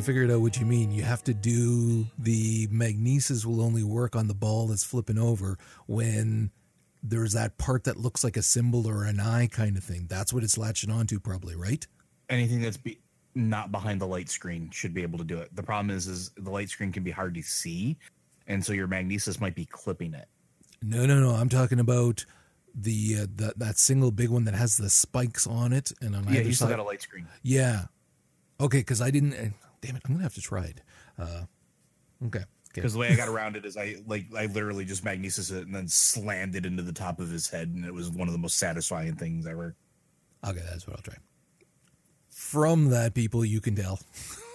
I figured out what you mean. You have to do the magnesis will only work on the ball that's flipping over when there's that part that looks like a symbol or an eye kind of thing. That's what it's latching onto, probably, right? Anything that's be, not behind the light screen should be able to do it. The problem is, is the light screen can be hard to see, and so your magnesis might be clipping it. No, no, no. I'm talking about the uh, that that single big one that has the spikes on it, and on Yeah, either you still side. got a light screen. yeah. Okay, because I didn't. Damn it! I'm gonna have to try it. Uh, okay. Okay. Because the way I got around it is I like I literally just magnesis it and then slammed it into the top of his head, and it was one of the most satisfying things ever. Okay, that's what I'll try. From that, people, you can tell.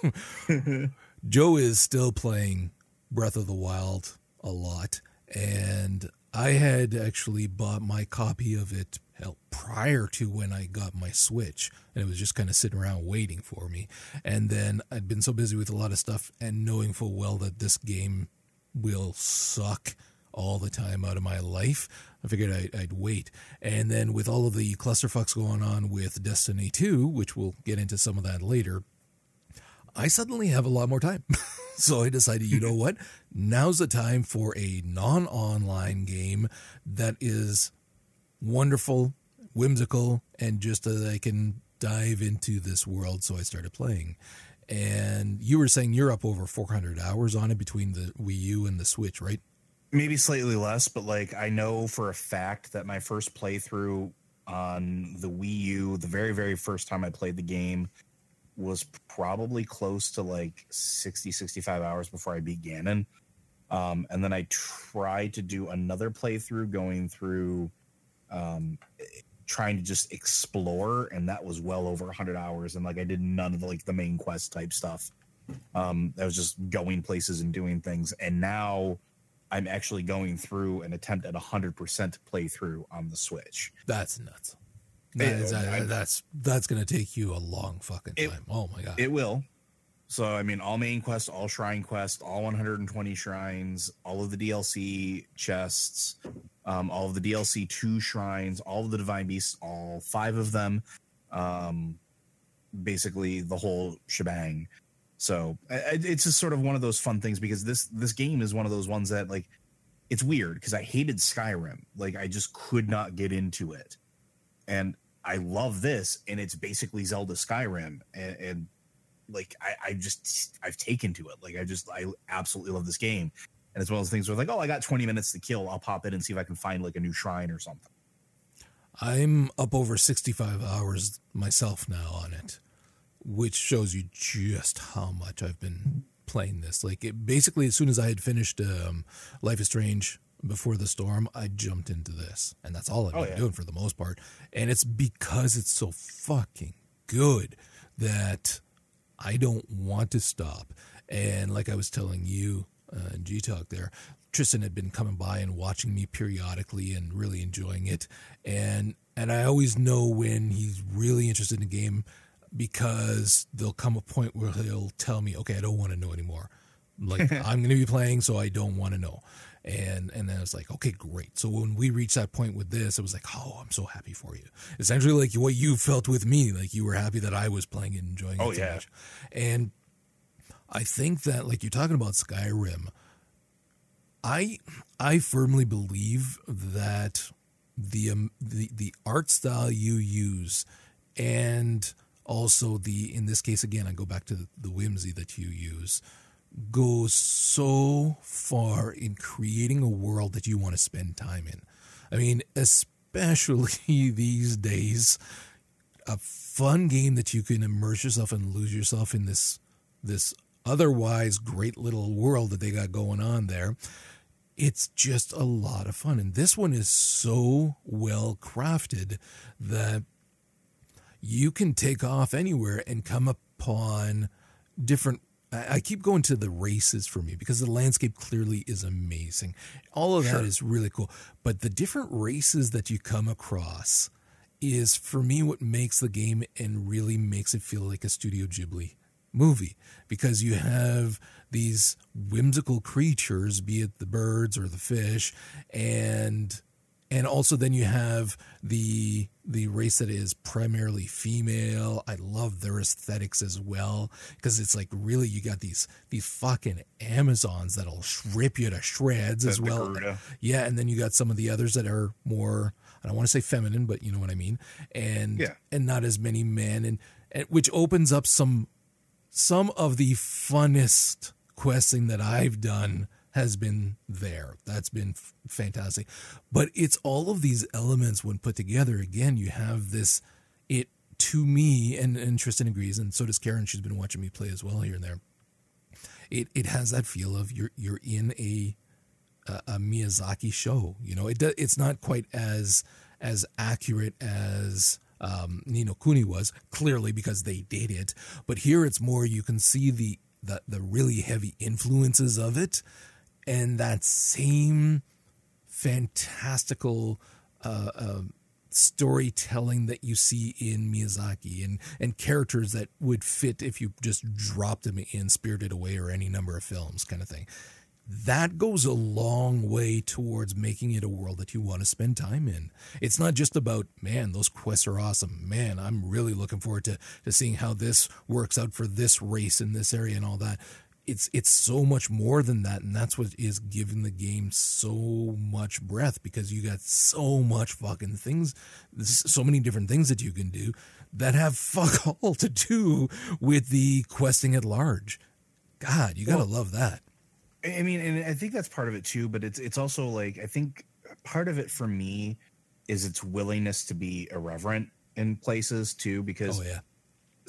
Joe is still playing Breath of the Wild a lot, and I had actually bought my copy of it hell, prior to when I got my Switch, and it was just kind of sitting around waiting for me. And then I'd been so busy with a lot of stuff and knowing full well that this game will suck all the time out of my life. I figured I'd, I'd wait. And then with all of the clusterfucks going on with Destiny 2, which we'll get into some of that later, I suddenly have a lot more time. so I decided, you know what? Now's the time for a non online game that is wonderful, whimsical, and just that I can dive into this world. So I started playing. And you were saying you're up over 400 hours on it between the Wii U and the Switch, right? Maybe slightly less, but like I know for a fact that my first playthrough on the Wii U, the very very first time I played the game, was probably close to like 60 65 hours before I beat Ganon. Um, and then I tried to do another playthrough going through um, trying to just explore and that was well over 100 hours and like I did none of the, like the main quest type stuff. Um, I was just going places and doing things and now I'm actually going through an attempt at a 100% playthrough on the Switch. That's nuts. That It- is- I- that's that's going to take you a long fucking It- time. oh my god. It will. So I mean, all main quests, all shrine quests, all 120 shrines, all of the DLC chests, um, all of the DLC two shrines, all of the divine beasts, all five of them, um, basically the whole shebang. So it's just sort of one of those fun things because this this game is one of those ones that like it's weird because I hated Skyrim, like I just could not get into it, and I love this, and it's basically Zelda Skyrim, and, and like I, I just I've taken to it. Like I just I absolutely love this game. And it's one of those things where like, oh, I got 20 minutes to kill. I'll pop in and see if I can find like a new shrine or something. I'm up over 65 hours myself now on it, which shows you just how much I've been playing this. Like, it, basically, as soon as I had finished um, Life is Strange before the storm, I jumped into this. And that's all I've Oh, been yeah. doing for the most part. And it's because it's so fucking good that I don't want to stop. And like I was telling you, uh, G Talk there, Tristan had been coming by and watching me periodically and really enjoying it. And and I always know when he's really interested in a game because there'll come a point where he'll tell me, "Okay, I don't want to know anymore." Like I'm going to be playing, so I don't want to know. And and then it's like, okay, great. So when we reached that point with this, it was like, oh, I'm so happy for you. Essentially, like what you felt with me, like you were happy that I was playing and enjoying Oh, it so yeah. much. And I think that, like you're talking about Skyrim, I I firmly believe that the um, the the art style you use and also the in this case again I go back to the, the whimsy that you use goes so far in creating a world that you want to spend time in. I mean, especially these days, a fun game that you can immerse yourself and lose yourself in this this otherwise great little world that they got going on there. It's just a lot of fun. And this one is so well crafted that you can take off anywhere and come upon different I, keep going to the races for me because the landscape clearly is amazing. All of Sure. that is really cool. But the different races that you come across is for me what makes the game and really makes it feel like a Studio Ghibli movie because you have these whimsical creatures, be it the birds or the fish, and and also then you have the the race that is primarily female. I love their aesthetics as well because it's like really you got these these fucking Amazons that'll rip you to shreds as well. Gerudo. Yeah, and then you got some of the others that are more I don't want to say feminine, but you know what I mean. And Yeah. and not as many men and, and which opens up some some of the funnest questing that I've done has been there. That's been f- fantastic. But it's all of these elements when put together. Again, you have this it to me and, and Tristan agrees and so does Karen. She's been watching me play as well here and there. It it has that feel of you're you're in a a, a Miyazaki show. You know, it do, it's not quite as as accurate as um, Ni no Kuni was clearly because they did it, but here it's more you can see the the the really heavy influences of it, and that same fantastical. Uh, uh, storytelling that you see in Miyazaki and and characters that would fit if you just dropped them in Spirited Away or any number of films kind of thing that goes a long way towards making it a world that you want to spend time in. It's not just about, man, those quests are awesome. Man, I'm really looking forward to, to seeing how this works out for this race in this area and all that. It's it's so much more than that, and that's what is giving the game so much breath because you got so much fucking things, so many different things that you can do that have fuck all to do with the questing at large. God, you gotta love that. I mean, and I think that's part of it too, but it's it's also like I think part of it for me is its willingness to be irreverent in places too, because Oh yeah.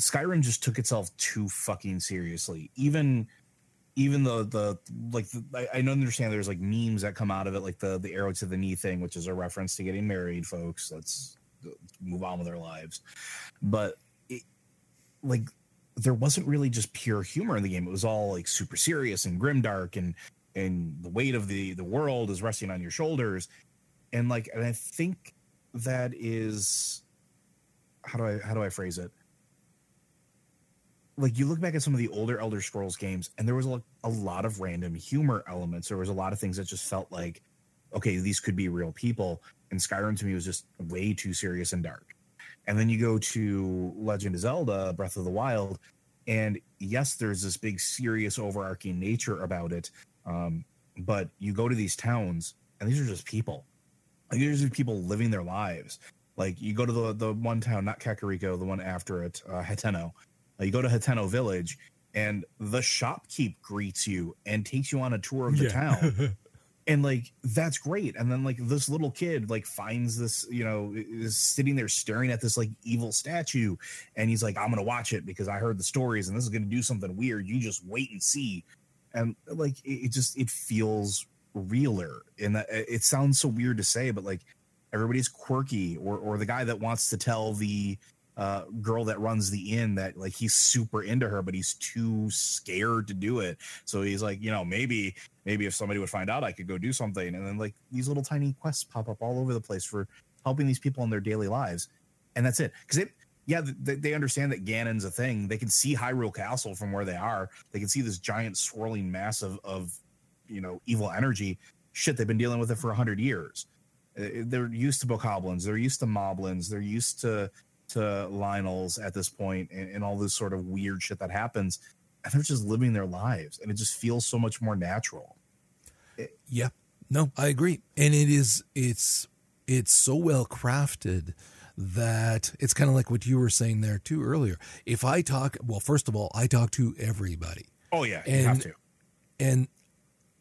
Skyrim just took itself too fucking seriously. Even even the the like the, I, I don't understand there's like memes that come out of it, like the the arrow to the knee thing, which is a reference to getting married, folks. Let's move on with our lives. But it, like there wasn't really just pure humor in the game. It was all like super serious and grimdark and and the weight of the the world is resting on your shoulders. And like and I think that is how do I how do I phrase it? Like you look back at some of the older Elder Scrolls games and there was a, a lot of random humor elements. There was a lot of things that just felt like okay, these could be real people. And Skyrim to me was just way too serious and dark. And then you go to Legend of Zelda, Breath of the Wild, and yes, there's this big, serious, overarching nature about it. Um, but you go to these towns, and these are just people. Like these are just people living their lives. Like you go to the the one town, not Kakariko, the one after it, uh, Hateno. Uh, you go to Hateno Village, and the shopkeep greets you and takes you on a tour of the town. And like that's great. And then like this little kid like finds this you know is sitting there staring at this like evil statue. And he's like i'm gonna watch it because i heard the stories and this is gonna do something weird. You just wait and see. And like it, it just it feels realer. And that it sounds so weird to say but like everybody's quirky or or the guy that wants to tell the uh, girl that runs the inn that like he's super into her but he's too scared to do it. So he's like you know maybe maybe if somebody would find out i could go do something. And then like these little tiny quests pop up all over the place for helping these people in their daily lives. And that's it. Because it yeah they, understand that ganon's a thing. They can see hyrule castle from where they are. They can see this giant swirling mass of, of you know evil energy. Shit they've been dealing with it for 100 years. Uh, they're used to bokoblins. They're used to moblins. They're used to to lynels at this point and, and all this sort of weird shit that happens and they're just living their lives and it just feels so much more natural Yeah. No, I agree. And it is it's it's so well crafted that it's kind of like what you were saying there too earlier. If I talk, well, first of all, I talk to everybody. oh yeah you And- have to And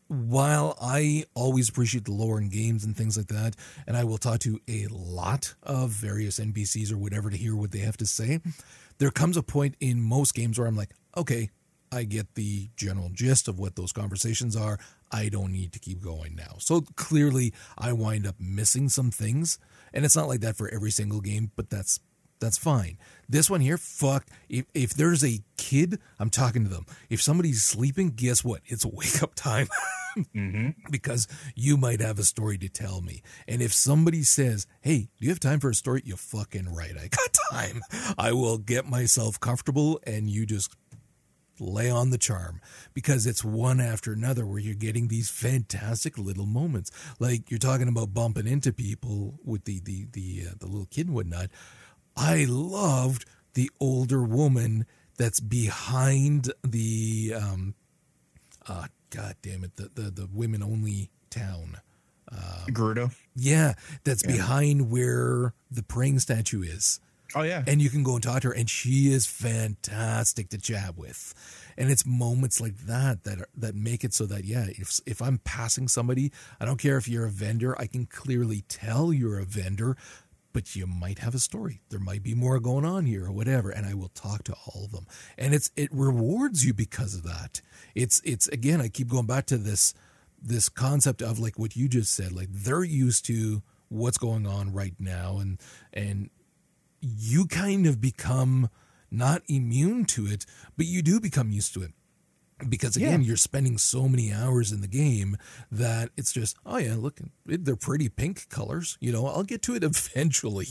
while I always appreciate the lore in games and things like that, and I will talk to a lot of various NPCs or whatever to hear what they have to say, there comes a point in most games where I'm like, okay, I get the general gist of what those conversations are. I don't need to keep going now. So clearly, I wind up missing some things, and it's not like that for every single game, but that's That's fine. This one here, fuck. If, if there's a kid, I'm talking to them. If somebody's sleeping, guess what? It's wake up time. Mm-hmm. because you might have a story to tell me. And if somebody says, Hey, do you have time for a story? You fucking right. I got time. I will get myself comfortable and you just lay on the charm because it's one after another where you're getting these fantastic little moments. Like you're talking about bumping into people with the, the, the, uh, the little kid and whatnot. I loved the older woman that's behind the, um, uh, God damn it, the the, the women only town. Um, Gerudo. Yeah, that's yeah. behind where the praying statue is. Oh yeah, and you can go and talk to her, and she is fantastic to chat with. And it's moments like that that are, that make it so that yeah, if if I'm passing somebody, I don't care if you're a vendor, I can clearly tell you're a vendor but you might have a story. There might be more going on here or whatever. And I will talk to all of them. And it's it rewards you because of that. It's it's again, I keep going back to this this concept of like what you just said. Like they're used to what's going on right now and and you kind of become not immune to it, but you do become used to it because again yeah. you're spending so many hours in the game that it's just oh yeah look they're pretty pink colors you know i'll get to it eventually.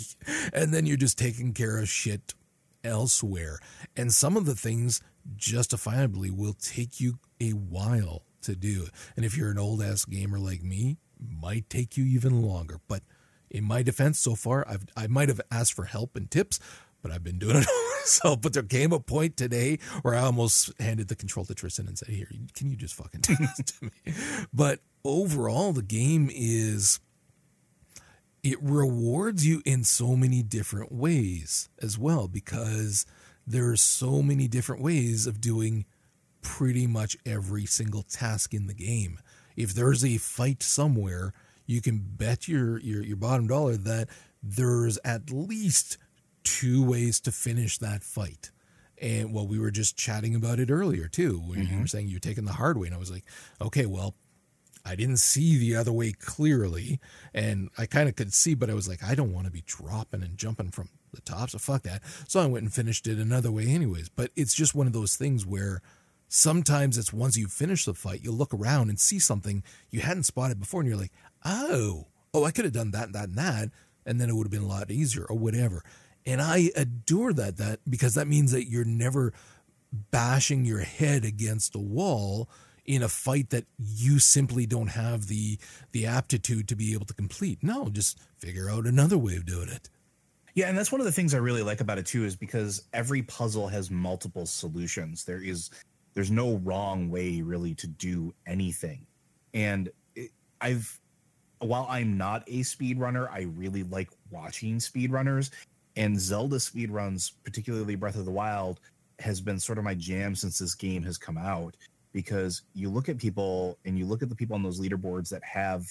And then you're just taking care of shit elsewhere. And some of the things justifiably will take you a while to do. And if you're an old ass gamer like me might take you even longer. But in my defense so far i've i might have asked for help and tips but I've been doing it all myself. But there came a point today where I almost handed the control to Tristan and said, Here, can you just fucking do this to me? But overall, the game is it rewards you in so many different ways as well because there are so many different ways of doing pretty much every single task in the game. If there's a fight somewhere, you can bet your your, your bottom dollar that there's at least two ways to finish that fight. And well, we were just chatting about it earlier too, when mm-hmm. you were saying you're taking the hard way. And I was like, okay, well, I didn't see the other way clearly. And I kind of could see, but I was like, I don't want to be dropping and jumping from the top. So fuck that. So I went and finished it another way, anyways. But it's just one of those things where sometimes it's once you finish the fight, you look around and see something you hadn't spotted before, and you're like, oh, oh, I could have done that, and that, and that. And then it would have been a lot easier or whatever. And I adore that that because that means that you're never bashing your head against a wall in a fight that you simply don't have the the aptitude to be able to complete. No, just figure out another way of doing it. Yeah, and that's one of the things I really like about it too is because every puzzle has multiple solutions. There is there's no wrong way really to do anything. And it, I've while I'm not a speedrunner, I really like watching speedrunners and Zelda speedruns, particularly Breath of the Wild, has been sort of my jam since this game has come out. Because you look at people and you look at the people on those leaderboards that have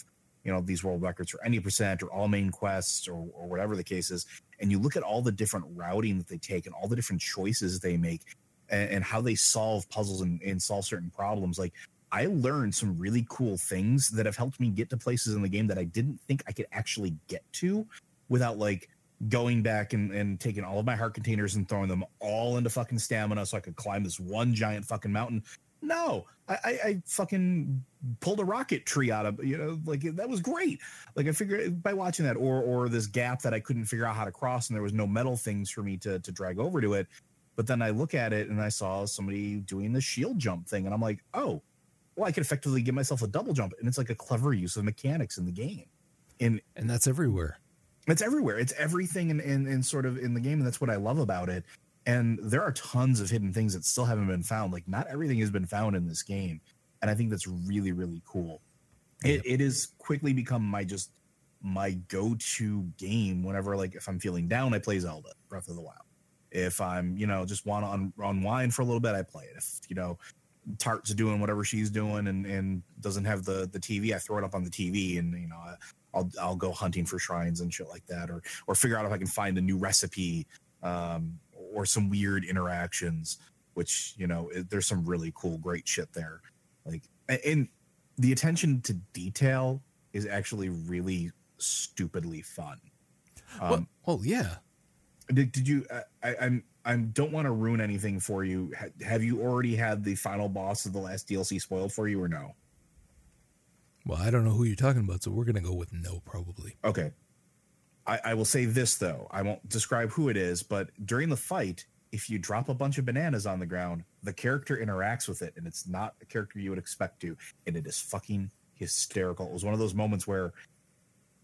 you know these world records for any percent or all main quests or, or whatever the case is and you look at all the different routing that they take and all the different choices they make and, and how they solve puzzles and, and solve certain problems like i learned some really cool things that have helped me get to places in the game that i didn't think i could actually get to without like going back and, and taking all of my heart containers and throwing them all into fucking stamina so I could climb this one giant fucking mountain. No, I, I, I fucking pulled a rocket tree out of you know like that was great. Like I figured by watching that or or this gap that I couldn't figure out how to cross and there was no metal things for me to to drag over to it. But then I look at it and I saw somebody doing the shield jump thing and I'm like, oh, well I could effectively give myself a double jump and it's like a clever use of mechanics in the game. And and that's everywhere it's everywhere. It's everything in, in, in sort of in the game, and that's what I love about it. And there are tons of hidden things that still haven't been found. Like not everything has been found in this game, and I think that's really really cool. It it has quickly become my just my go-to game whenever like if I'm feeling down, I play Zelda Breath of the Wild. If I'm you know just want to un- unwind for a little bit, I play it. If you know Tart's doing whatever she's doing and and doesn't have the the TV, I throw it up on the TV and you know I'll I'll go hunting for shrines and shit like that, or or figure out if I can find a new recipe, um, or some weird interactions. Which you know, it, there's some really cool, great shit there. Like, and the attention to detail is actually really stupidly fun. Um, well, oh yeah, Did, did you? I, I'm I don't want to ruin anything for you. have you already had the final boss of the last DLC spoiled for you, or no? Well, I don't know who you're talking about, so we're gonna go with no, probably. Okay. I, I will say this though. I won't describe who it is, but during the fight, if you drop a bunch of bananas on the ground, the character interacts with it, and it's not a character you would expect to, and it is fucking hysterical. It was one of those moments where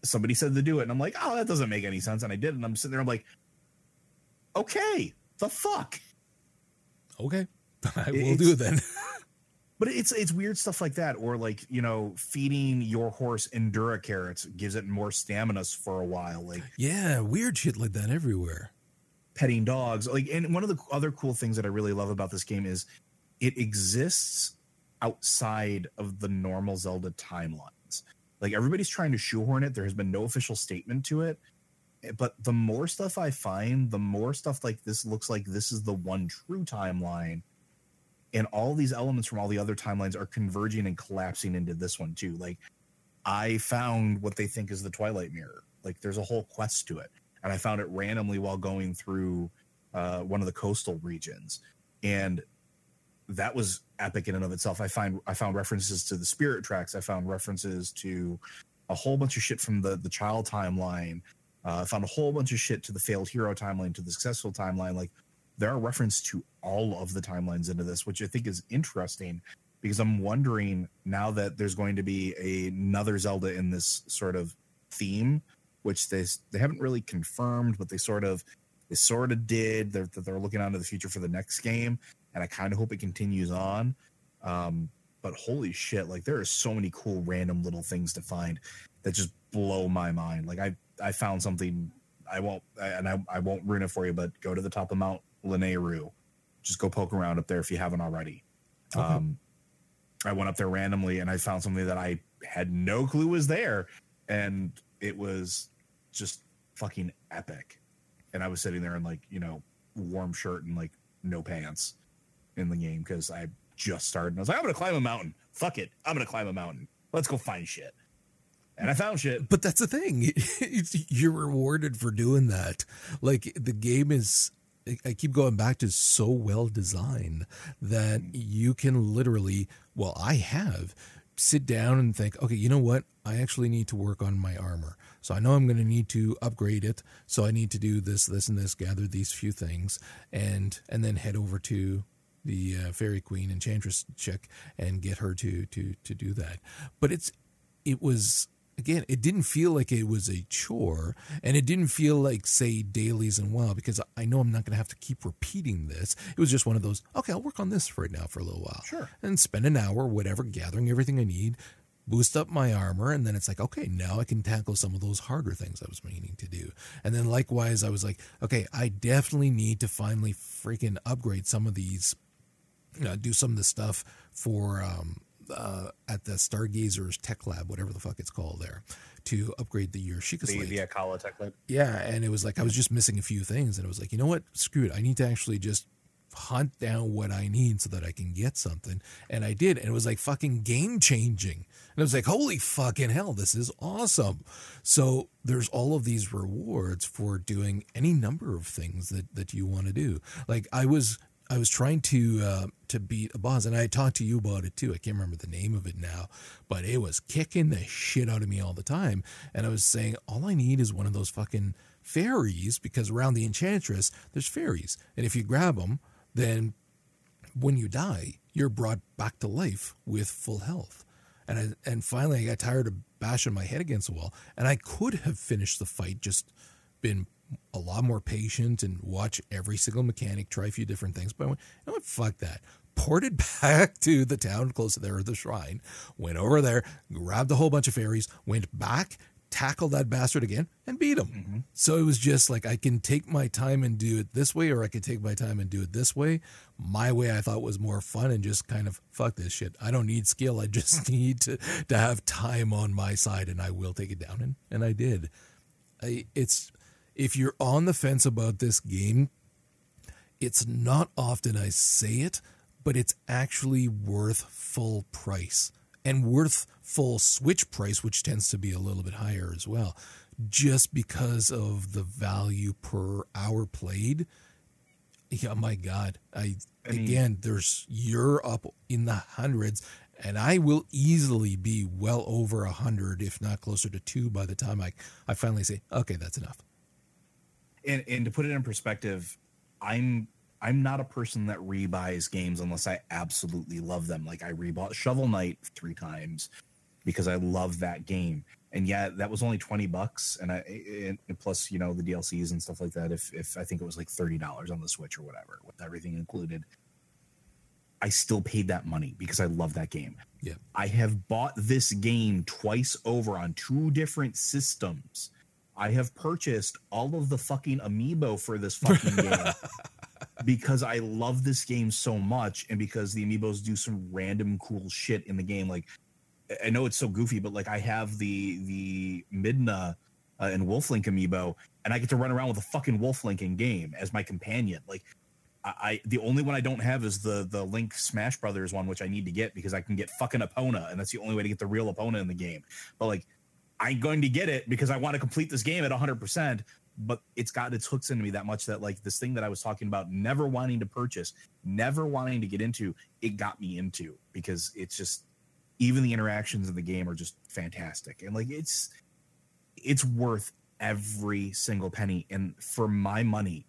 somebody said to do it, and I'm like, oh, that doesn't make any sense, and I did, and I'm sitting there, I'm like, okay, the fuck? Okay. I will it's, do it then. but it's it's weird stuff like that, or like you know, feeding your horse Endura carrots gives it more stamina for a while. Like yeah, weird shit like that everywhere. Petting dogs, like, and one of the other cool things that I really love about this game is it exists outside of the normal Zelda timelines. Like everybody's trying to shoehorn it. There has been no official statement to it, eh, but the more stuff I find, the more stuff like this looks like this is the one true timeline. And all these elements from all the other timelines are converging and collapsing into this one too. Like I found what they think is the Twilight Mirror. Like there's a whole quest to it. And I found it randomly while going through uh, one of the coastal regions. And that was epic in and of itself. I find I found references to the spirit tracks. I found references to a whole bunch of shit from the the child timeline. Uh, I found a whole bunch of shit to the failed hero timeline, to the successful timeline. Like there are reference to all of the timelines into this, which I think is interesting because I'm wondering now that there's going to be a, another Zelda in this sort of theme, which they they haven't really confirmed, but they sort of they sort of did. They're they're looking onto the future for the next game, and I kind of hope it continues on. Um, but holy shit, like there are so many cool random little things to find that just blow my mind. Like I I found something I won't and I, I won't ruin it for you, but go to the top of Mount Lanayru. Just go poke around up there if you haven't already. Okay. Um, I went up there randomly and I found something that I had no clue was there, and it was just fucking epic. And I was sitting there in like you know warm shirt and like no pants in the game because I just started. And I was like, I'm gonna climb a mountain. Fuck it, I'm gonna climb a mountain. Let's go find shit and I found shit. But that's the thing. You're rewarded for doing that. Like the game is I keep going back to so well designed that you can literally, well, I have sit down and think, okay, you know what? I actually need to work on my armor. So I know I'm going to need to upgrade it. So I need to do this, this, and this, gather these few things, and and then head over to the uh, fairy queen enchantress chick and get her to to to do that. But it's it was again, it didn't feel like it was a chore, and it didn't feel like, say, dailies and WoW, because I know I'm not going to have to keep repeating this. It was just one of those, okay, I'll work on this right now for a little while. Sure. And spend an hour, whatever, gathering everything I need, boost up my armor, and then it's like, okay, now I can tackle some of those harder things I was meaning to do. And then likewise, I was like, okay, I definitely need to finally freaking upgrade some of these, you know, do some of the stuff for um, uh, at the Stargazers Tech Lab, whatever the fuck it's called there, to upgrade the Yoshika slate. The, the Akkala Tech Lab. Yeah, and it was like I was just missing a few things, and it was like, you know what? Screw it. I need to actually just hunt down what I need so that I can get something. And I did. And it was like fucking game changing. And I was like, holy fucking hell, this is awesome. So there's all of these rewards for doing any number of things that, that you want to do. Like I was I was trying to uh, to beat a boss, and I talked to you about it too. I can't remember the name of it now, but it was kicking the shit out of me all the time. And I was saying, all I need is one of those fucking fairies because around the enchantress there's fairies, and if you grab them, then when you die, you're brought back to life with full health. And I, and finally, I got tired of bashing my head against the wall, and I could have finished the fight, just been a lot more patient and watch every single mechanic, try a few different things. But I went, know what? Fuck that. Ported back to the town close to there, the shrine, went over there, grabbed a whole bunch of fairies, went back, tackled that bastard again, and beat him. Mm-hmm. So it was just like I can take my time and do it this way, or I can take my time and do it this way. My way I thought was more fun and just kind of fuck this shit. I don't need skill. I just need to to have time on my side, and I will take it down, and and I did. I, it's if you're on the fence about this game, it's not often I say it, but it's actually worth full price. and worth full Switch price, which tends to be a little bit higher as well, just because of the value per hour played. Yeah, my God. I, I mean, again, there's you're up in the hundreds, and I will easily be well over a hundred, if not closer to two, by the time I I finally say, okay, that's enough. And and to put it in perspective, I'm I'm not a person that rebuys games unless I absolutely love them. Like I rebought Shovel Knight three times because I love that game. And yeah, that was only 20 bucks. And I, and plus, you know, the DLCs and stuff like that. If, if I think it was like $30 on the Switch or whatever, with everything included, I still paid that money because I love that game. Yeah. I have bought this game twice over on two different systems. I have purchased all of the fucking amiibo for this fucking game because I love this game so much and because the amiibos do some random cool shit in the game. Like I know it's so goofy, but like I have the the Midna uh, and Wolf Link amiibo, and I get to run around with a fucking Wolf Link in game as my companion. Like I, I, the only one I don't have is the the Link Smash Brothers one, which I need to get because I can get fucking Epona, and that's the only way to get the real Epona in the game. But like I'm going to get it because I want to complete this game at 100. percent but it's got its hooks into me that much that like this thing that I was talking about, never wanting to purchase, never wanting to get into, it got me into because it's just even the interactions in the game are just fantastic. And like it's it's worth every single penny. And for my money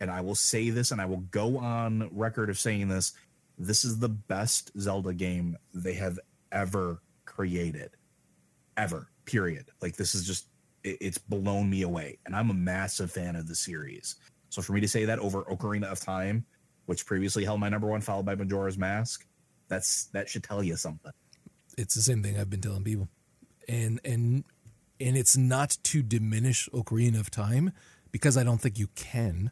and I will say this and I will go on record of saying this this is the best Zelda game they have ever created. Ever period like this is just it, it's blown me away. And I'm a massive fan of the series. So for me to say that over Ocarina of Time, which previously held my number one, followed by Majora's Mask, that's that should tell you something. It's the same thing I've been telling people, and and and it's not to diminish Ocarina of Time because I don't think you can.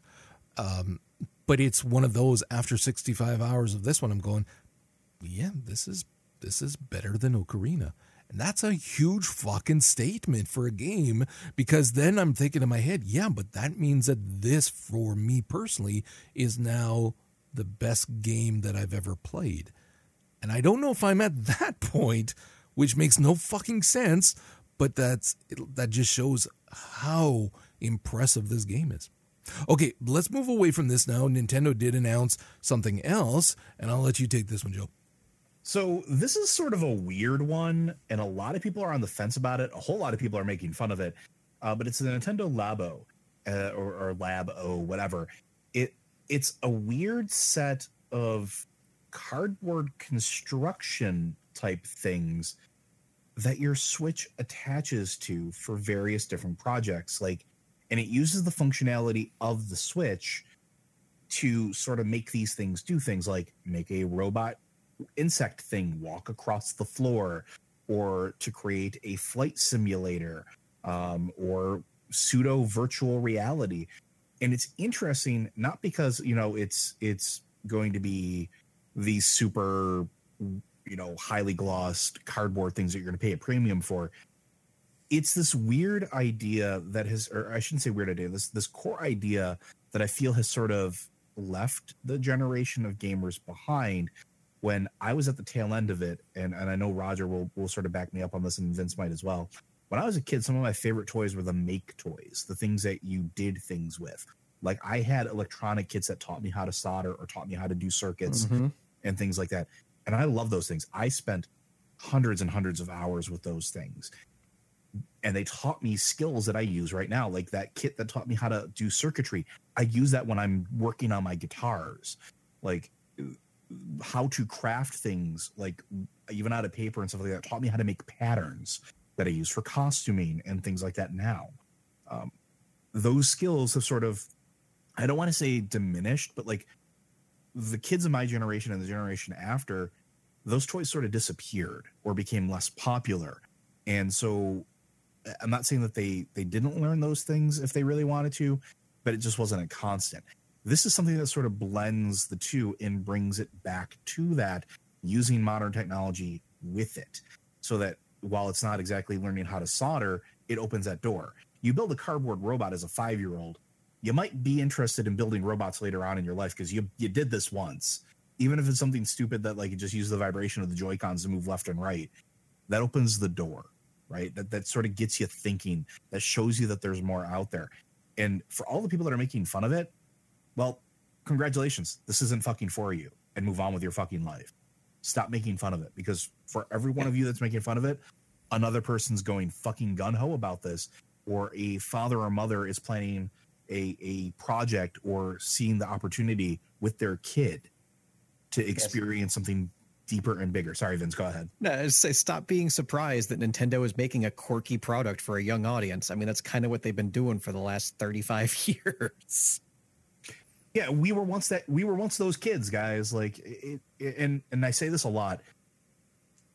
Um, but it's one of those after 65 hours of this one, I'm going, yeah, this is this is better than Ocarina. And that's a huge fucking statement for a game because then I'm thinking in my head, yeah, but that means that this, for me personally, is now the best game that I've ever played. And I don't know if I'm at that point, which makes no fucking sense, but that's that just shows how impressive this game is. Okay, let's move away from this now. Nintendo did announce something else, and I'll let you take this one, Joe. So this is sort of a weird one, and a lot of people are on the fence about it. A whole lot of people are making fun of it, uh, but it's the Nintendo Labo uh, or, or Lab O, whatever. It it's a weird set of cardboard construction type things that your Switch attaches to for various different projects. Like, and it uses the functionality of the Switch to sort of make these things do things like make a robot insect thing walk across the floor or to create a flight simulator um, or pseudo virtual reality. And it's interesting not because you know it's it's going to be these super you know highly glossed cardboard things that you're going to pay a premium for. It's this weird idea that has or i shouldn't say weird idea this this core idea that i feel has sort of left the generation of gamers behind when I was at the tail end of it, and, and I know Roger will, will sort of back me up on this, and Vince might as well. When I was a kid, some of my favorite toys were the make toys, the things that you did things with. Like I had electronic kits that taught me how to solder or taught me how to do circuits mm-hmm. and things like that. And I love those things. I spent hundreds and hundreds of hours with those things. And they taught me skills that I use right now, like that kit that taught me how to do circuitry. I use that when I'm working on my guitars. Like how to craft things like even out of paper and stuff like that taught me how to make patterns that i use for costuming and things like that now. Um, those skills have sort of i don't want to say diminished but like the kids of my generation and the generation after those toys sort of disappeared or became less popular. And so i'm not saying that they they didn't learn those things if they really wanted to but it just wasn't a constant this is something that sort of blends the two and brings it back to that using modern technology with it so that while it's not exactly learning how to solder it opens that door you build a cardboard robot as a five year old you might be interested in building robots later on in your life because you you did this once even if it's something stupid that like it just uses the vibration of the Joy Cons to move left and right, that opens the door, right? That that sort of gets you thinking. That shows you that there's more out there. And for all the people that are making fun of it, well, congratulations. This isn't fucking for you, and move on with your fucking life. Stop making fun of it because for every one of you that's making fun of it, another person's going fucking gun ho about this, or a father or mother is planning a a project or seeing the opportunity with their kid to experience something deeper and bigger. Sorry, Vince, go ahead. No, say stop being surprised that Nintendo is making a quirky product for a young audience. I mean, that's kind of what they've been doing for the last 35 years. Yeah, we were once that we were once those kids, guys. Like it, it and and I say this a lot.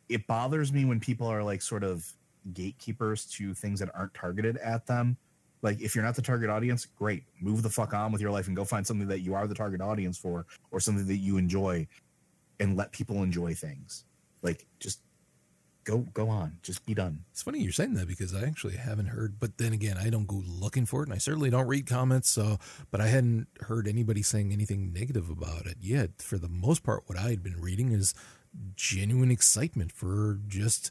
It bothers me when people are like sort of gatekeepers to things that aren't targeted at them. Like if you're not the target audience, great. Move the fuck on with your life and go find something that you are the target audience for or something that you enjoy and let people enjoy things. Like just go go on. Just be done. It's funny you're saying that because I actually haven't heard, but then again, I don't go looking for it, and I certainly don't read comments. So, but I hadn't heard anybody saying anything negative about it yet. For the most part, what I had been reading is genuine excitement for just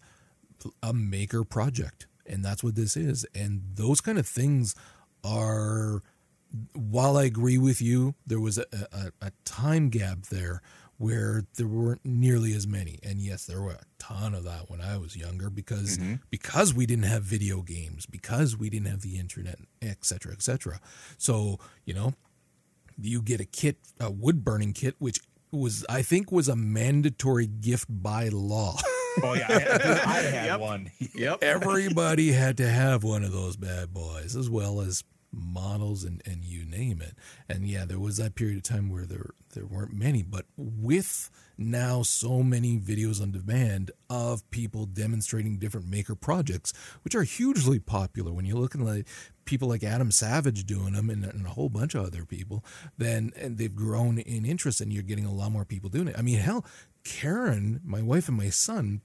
a maker project, and that's what this is. And those kind of things are. While I agree with you, there was a, a, a time gap there where there weren't nearly as many. And yes, there were a ton of that when I was younger because Mm-hmm. because we didn't have video games, because we didn't have the internet, et cetera, et cetera. So, you know, you get a kit, a wood burning kit, which was I think was a mandatory gift by law. Oh yeah, I, I had Yep. one. Yep. Everybody had to have one of those bad boys, as well as models and, and you name it. And yeah, there was that period of time where there there weren't many, but with now so many videos on demand of people demonstrating different maker projects, which are hugely popular. When you're looking like people like Adam Savage doing them and, and a whole bunch of other people, then and they've grown in interest, and you're getting a lot more people doing it. I mean, hell, Karen, my wife and my son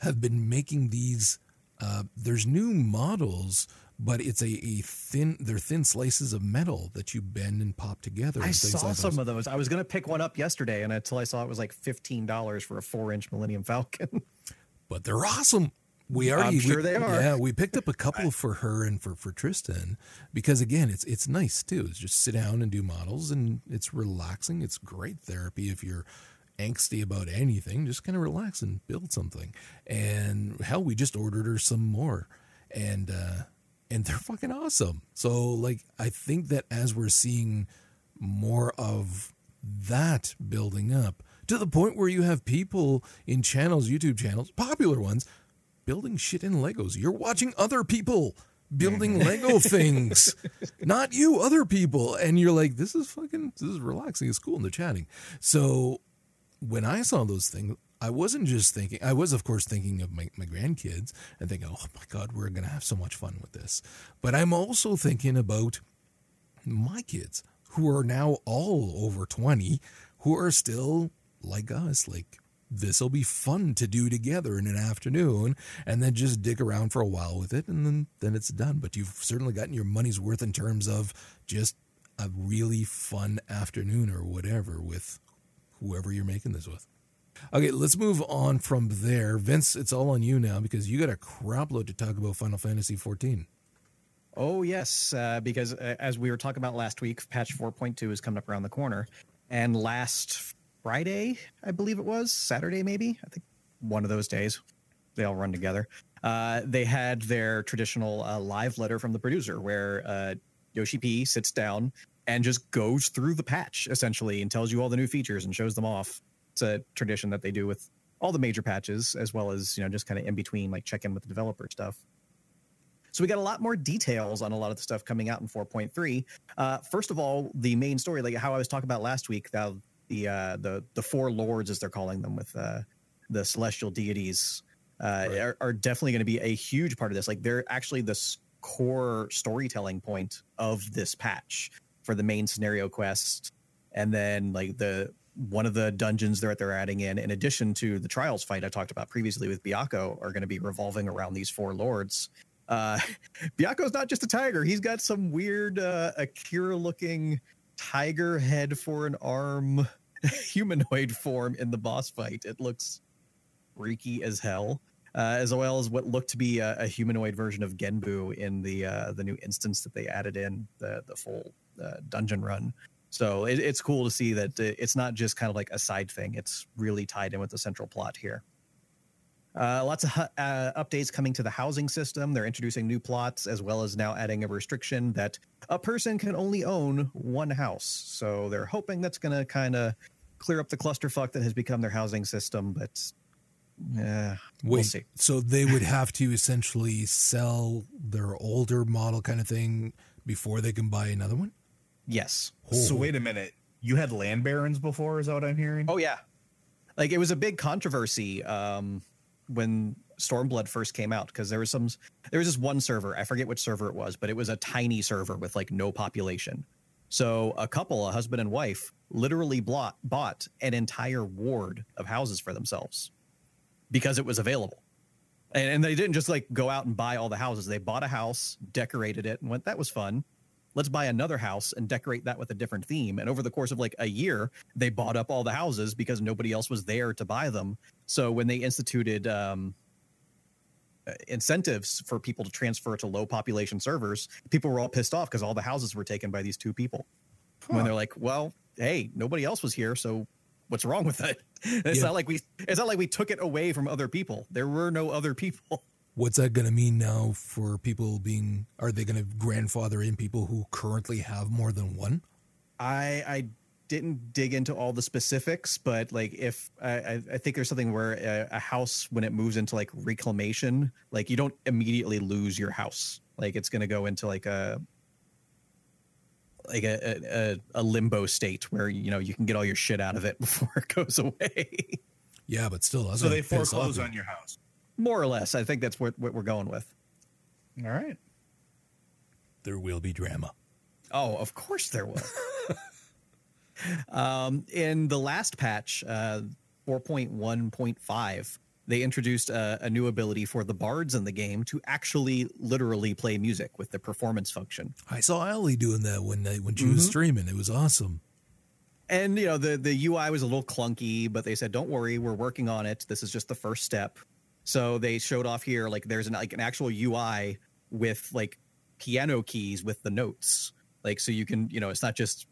have been making these. Uh, there's new models, but it's a, a thin. They're thin slices of metal that you bend and pop together. I saw like some of those. I was going to pick one up yesterday, and until I saw it was like $15 for a four inch Millennium Falcon. but they're awesome. We already, I'm sure we- they are. Yeah, we picked up a couple for her and for for Tristan because again, it's it's nice too. It's just sit down and do models, and it's relaxing. It's great therapy if you're angsty about anything. Just kind of relax and build something. And hell, we just ordered her some more, and uh and they're fucking awesome. So like, I think that as we're seeing more of that building up to the point where you have people in channels, YouTube channels, popular ones, building shit in Legos. You're watching other people building mm-hmm. Lego things, not you, other people. And you're like, this is fucking, this is relaxing. It's cool. And they're chatting. So when I saw those things, I wasn't just thinking, I was, of course, thinking of my, my grandkids and thinking, oh my God, we're going to have so much fun with this. But I'm also thinking about my kids who are now all over 20 who are still like us like this will be fun to do together in an afternoon and then just dig around for a while with it and then then it's done but you've certainly gotten your money's worth in terms of just a really fun afternoon or whatever with whoever you're making this with okay let's move on from there vince it's all on you now because you got a crap load to talk about final fantasy 14 Oh yes, uh, because uh, as we were talking about last week, patch 4.2 is coming up around the corner, and last Friday, I believe it was Saturday, maybe I think one of those days, they all run together. Uh, they had their traditional uh, live letter from the producer, where uh, Yoshi P sits down and just goes through the patch essentially and tells you all the new features and shows them off. It's a tradition that they do with all the major patches, as well as you know just kind of in between, like check in with the developer stuff. So we got a lot more details on a lot of the stuff coming out in 4.3. Uh, first of all, the main story, like how I was talking about last week, the the uh, the the four lords, as they're calling them, with uh, the celestial deities, uh, Right. are, are definitely going to be a huge part of this. Like they're actually the core storytelling point of this patch for the main scenario quest, and then like the one of the dungeons that they're adding in, in addition to the trials fight I talked about previously with Byakko, are going to be revolving around these four lords. Uh, Byakko's not just a tiger. He's got some weird uh, Akira looking tiger head for an arm humanoid form in the boss fight. It looks freaky as hell, uh, as well as what looked to be a, a humanoid version of Genbu in the uh, the new instance that they added in the the full uh, dungeon run. So it, it's cool to see that uh, it's not just kind of like a side thing; it's really tied in with the central plot here. Uh, lots of uh, updates coming to the housing system. They're introducing new plots as well as now adding a restriction that a person can only own one house. So they're hoping that's going to kind of clear up the clusterfuck that has become their housing system. But yeah, we'll Wait, see. so they would have to essentially sell their older model kind of thing before they can buy another one? Yes. So wait a minute. You had land barons before, is that what I'm hearing? Oh yeah. Like it was a big controversy um, when Stormblood first came out because there was some there was this one server I forget which server it was, but it was a tiny server with like no population. So a couple, a husband and wife, literally bought bought an entire ward of houses for themselves because it was available. And, and they didn't just like go out and buy all the houses. They bought a house, decorated it, and went, that was fun. Let's buy another house and decorate that with a different theme. And over the course of like a year, they bought up all the houses because nobody else was there to buy them. So when they instituted um, uh, incentives for people to transfer to low population servers, people were all pissed off because all the houses were taken by these two people. When they're like, well, hey, nobody else was here, so what's wrong with it? It's Yeah. not like we it's not like we took it away from other people. There were no other people. What's that going to mean now for people being? Are they going to grandfather in people who currently have more than one? I I didn't dig into all the specifics, but like if I I- I think there's something where a, a house when it moves into like reclamation, like you don't immediately lose your house. Like it's going to go into like a like a, a a limbo state where you know you can get all your shit out of it before it goes away. Yeah, but still, so they piss off foreclose on your house. More or less, I think that's what what we're going with. All right. There will be drama. Oh, of course there will. um, in the last patch, uh, 4.1.5, they introduced a, a new ability for the bards in the game to actually literally play music with the performance function. I saw Ellie doing that when they, when she Mm-hmm. was streaming. It was awesome. And you know the the UI was a little clunky, but they said, "Don't worry, we're working on it. This is just the first step." So they showed off here like there's an like an actual UI with like piano keys with the notes, like so you can you know it's not just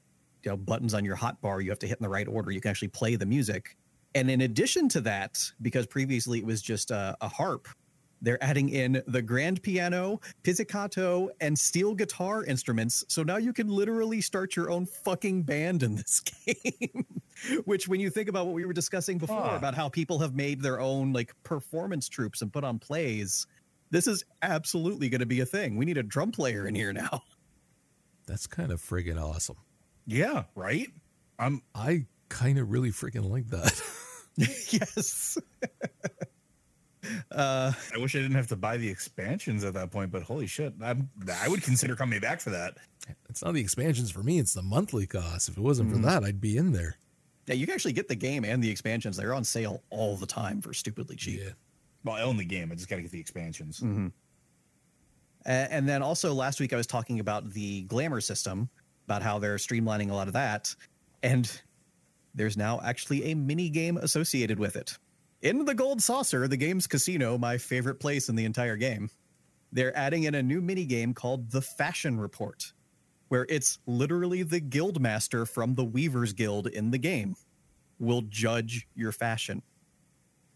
you know buttons on your hotbar you have to hit in the right order. You can actually play the music. And in addition to that, because previously it was just a, a harp, they're adding in the grand piano, pizzicato, and steel guitar instruments. So now you can literally start your own fucking band in this game. Which, when you think about what we were discussing before Huh. about how people have made their own like performance troupes and put on plays, this is absolutely going to be a thing. We need a drum player in here now. That's kind of friggin' awesome. Yeah, right? I'm I kind of really freaking like that. yes. Uh, I wish I didn't have to buy the expansions at that point, but holy shit. I'm I would consider coming back for that. it's not the expansions for me; it's the monthly cost. If it wasn't Mm-hmm. for that, I'd be in there. yeah, you can actually get the game and the expansions. They're on sale all the time for stupidly cheap. Yeah. Well, I own the game. I just got to get the expansions. Mm-hmm. A- And then also last week I was talking about the glamour system, about how they're streamlining a lot of that, and there's now actually a mini game associated with it. In the Gold Saucer, the game's casino, my favorite place in the entire game, they're adding in a new mini game called the Fashion Report, where it's literally the guild master from the Weavers Guild in the game will judge your fashion.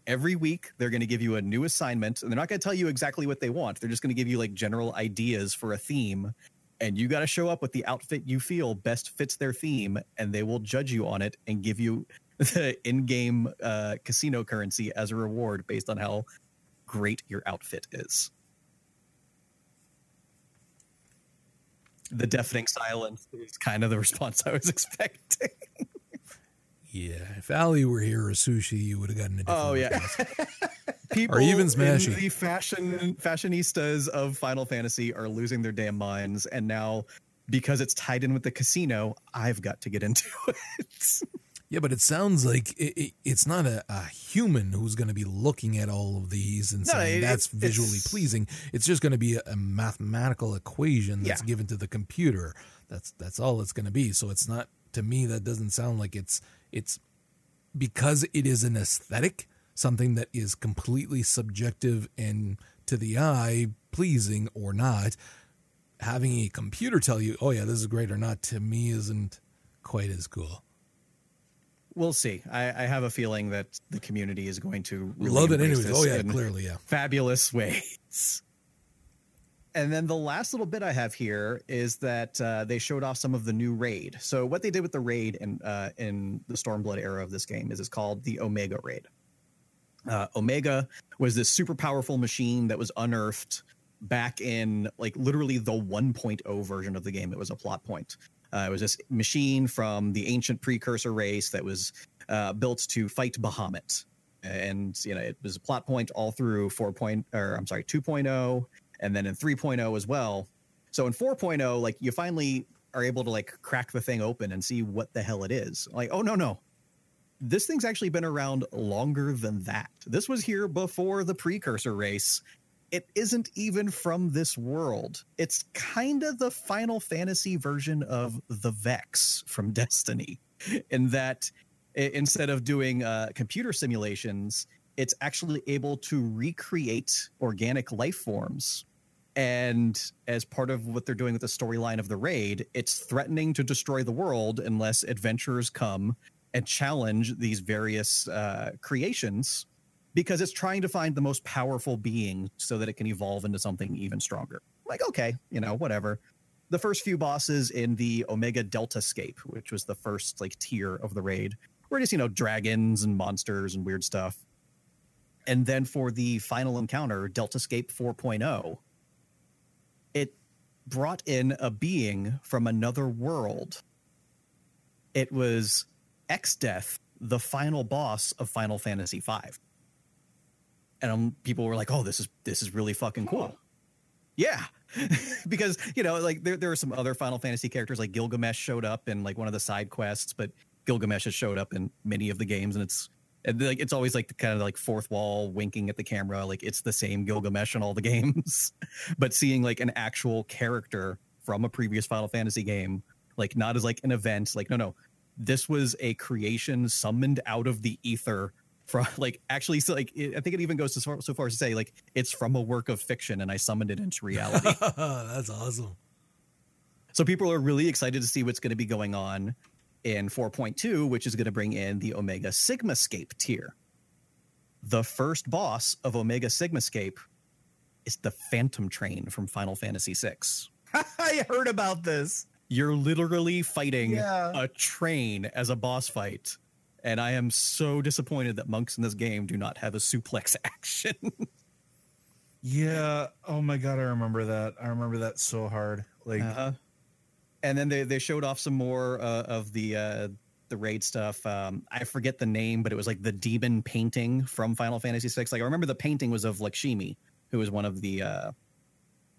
Every week they're going to give you a new assignment and they're not going to tell you exactly what they want. They're just going to give you like general ideas for a theme and you got to show up with the outfit you feel best fits their theme and they will judge you on it and give you the in-game uh, casino currency as a reward based on how great your outfit is the deafening silence is kind of the response i was expecting Yeah. If Ali were here or sushi, you would have gotten a different. Oh yeah. People even in Smashy. the fashion fashionistas of Final Fantasy are losing their damn minds, and now because it's tied in with the casino, I've got to get into it. Yeah, but it sounds like it, it, it's not a, a human who's going to be looking at all of these and No, saying it- that's visually it's- pleasing. It's just going to be a, a mathematical equation that's Yeah. given to the computer. That's that's all it's going to be. So it's not to me that doesn't sound like it's it's because it is an aesthetic, something that is completely subjective and to the eye pleasing or not. Having a computer tell you, "Oh yeah, this is great" or not, to me isn't quite as cool. We'll see. I, I have a feeling that the community is going to really Love it anyways. Oh yeah, clearly, yeah. fabulous ways. And then the last little bit I have here is that uh, they showed off some of the new raid. So what they did with the raid in uh, in the Stormblood era of this game is it's called the Omega raid. Uh, Omega was this super powerful machine that was unearthed back in like literally the 1.0 version of the game. It was a plot point. Uh, it was this machine from the ancient precursor race that was uh, built to fight Bahamut, and you know it was a plot point all through 4. Point, or I'm sorry 2.0, and then in 3.0 as well. So in 4.0, like you finally are able to like crack the thing open and see what the hell it is. Like oh no no, this thing's actually been around longer than that. This was here before the precursor race. It isn't even from this world. It's kind of the Final Fantasy version of the Vex from Destiny, in that instead of doing uh, computer simulations, it's actually able to recreate organic life forms. And as part of what they're doing with the storyline of the raid, it's threatening to destroy the world unless adventurers come and challenge these various uh, creations because it's trying to find the most powerful being so that it can evolve into something even stronger. Like, okay, you know, whatever. The first few bosses in the Omega Deltascape, which was the first like tier of the raid, were just, you know, dragons and monsters and weird stuff. And then for the final encounter, Deltascape 4.0, it brought in a being from another world. It was Exdeath, the final boss of Final Fantasy V. And um, people were like, "Oh, this is this is really fucking cool." Yeah, because you know, like there there are some other Final Fantasy characters, like Gilgamesh showed up in like one of the side quests, but Gilgamesh has showed up in many of the games, and it's and like it's always like the kind of like fourth wall winking at the camera, like it's the same Gilgamesh in all the games. but seeing like an actual character from a previous Final Fantasy game, like not as like an event, like no, no, this was a creation summoned out of the ether from like actually so like it, I think it even goes so, so far as to say like it's from a work of fiction and I summoned it into reality. That's awesome. so people are really excited to see what's going to be going on in 4.2, which is going to bring in the Omega Sigmascape tier. The first boss of Omega Sigmascape is the Phantom Train from Final Fantasy VI. I heard about this. You're literally fighting Yeah. a train as a boss fight. And I am so disappointed that monks in this game do not have a suplex action. Yeah. Oh my god, I remember that. I remember that so hard. Like Uh-huh. And then they, they showed off some more uh, of the uh, the raid stuff. Um, I forget the name, but it was like the demon painting from Final Fantasy VI. Like I remember the painting was of Lakshmi, who was one of the uh,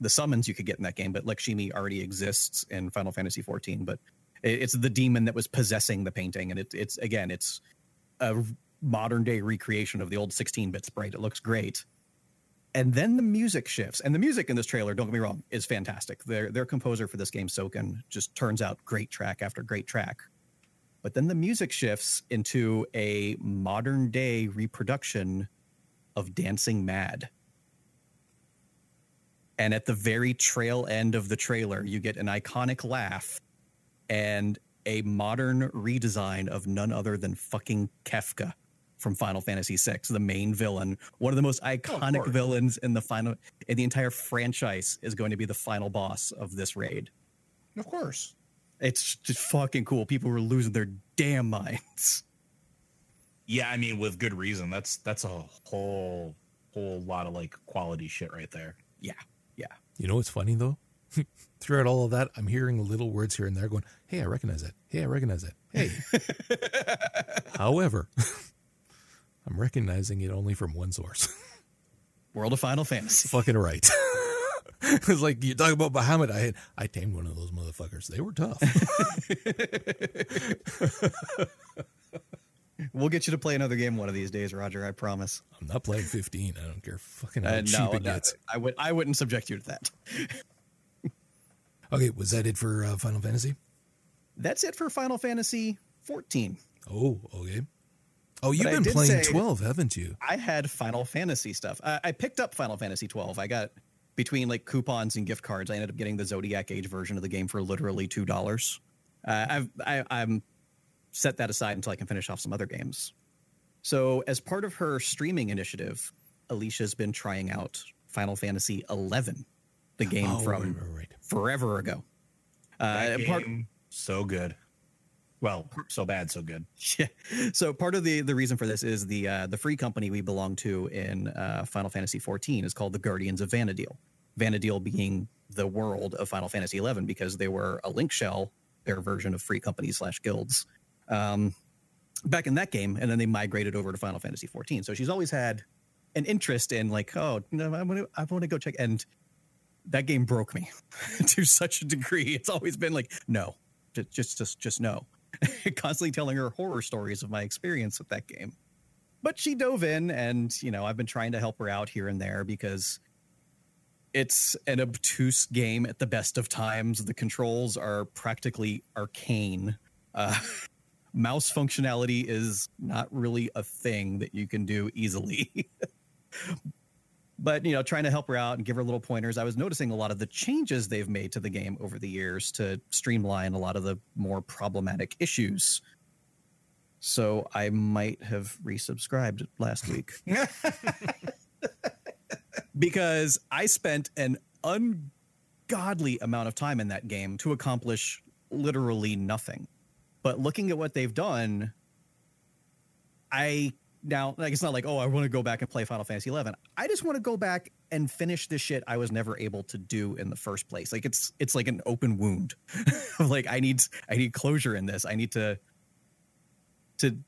the summons you could get in that game. But Lakshmi already exists in Final Fantasy XIV. But it's the demon that was possessing the painting, and it, it's again, it's a modern day recreation of the old 16 bit sprite. It looks great. And then the music shifts and the music in this trailer don't get me wrong is fantastic. Their their composer for this game soken just turns out great track after great track. But then the music shifts into a modern day reproduction of dancing mad. And at the very trail end of the trailer you get an iconic laugh and a modern redesign of none other than fucking kefka from Final Fantasy VI, the main villain, one of the most iconic course. villains in the final in the entire franchise, is going to be the final boss of this raid. of course. It's just fucking cool. People were losing their damn minds. Yeah, I mean with good reason. That's that's a whole whole lot of like quality shit right there. Yeah, yeah. You know what's funny though? Throughout all of that, I'm hearing little words here and there going, "Hey, I recognize that. Hey, I recognize that. Hey." However, I'm recognizing it only from one source. World of Final Fantasy. Fucking right. it's like you talk about Bahamut. I had I tamed one of those motherfuckers. They were tough. We'll get you to play another game one of these days, Roger. I promise. I'm not playing 15. I don't care fucking how Uh, cheap no, it no, gets. I would. I wouldn't subject you to that. Okay, was that it for uh, Final Fantasy? That's it for Final Fantasy 14. Oh, okay. Oh, you've But been playing 12, haven't you? I had Final Fantasy stuff. I, I picked up Final Fantasy 12. I got between like coupons and gift cards. I ended up getting the Zodiac Age version of the game for literally two dollars. Uh, I've I, I'm set that aside until I can finish off some other games. So, as part of her streaming initiative, Alicia's been trying out Final Fantasy 11, the game oh, from right, right, right. Forever ago. Uh, and part, so good. Well, so bad, so good. Yeah. So part of the the reason for this is the uh, the free company we belong to in uh, Final Fantasy 14 is called the Guardians of Vana'diel. Vana'diel being the world of Final Fantasy 11 because they were a link shell, their version of free companies slash guilds, um, back in that game, and then they migrated over to Final Fantasy 14. So she's always had an interest in like, oh, you know, I want to I want to go check and. That game broke me to such a degree. It's always been like, no, just, just, just, just no. constantly telling her horror stories of my experience with that game. But she dove in, and you know, I've been trying to help her out here and there because it's an obtuse game at the best of times. The controls are practically arcane. Uh, mouse functionality is not really a thing that you can do easily. But you know trying to help her out and give her little pointers i was noticing a lot of the changes they've made to the game over the years to streamline a lot of the more problematic issues. So i might have resubscribed last week. Because i spent an ungodly amount of time in that game to accomplish literally nothing. But looking at what they've done i now like it's not like oh i want to go back and play final fantasy 11 i just want to go back and finish the shit i was never able to do in the first place. Like it's it's like an open wound. Like i need i need closure in this. I need to to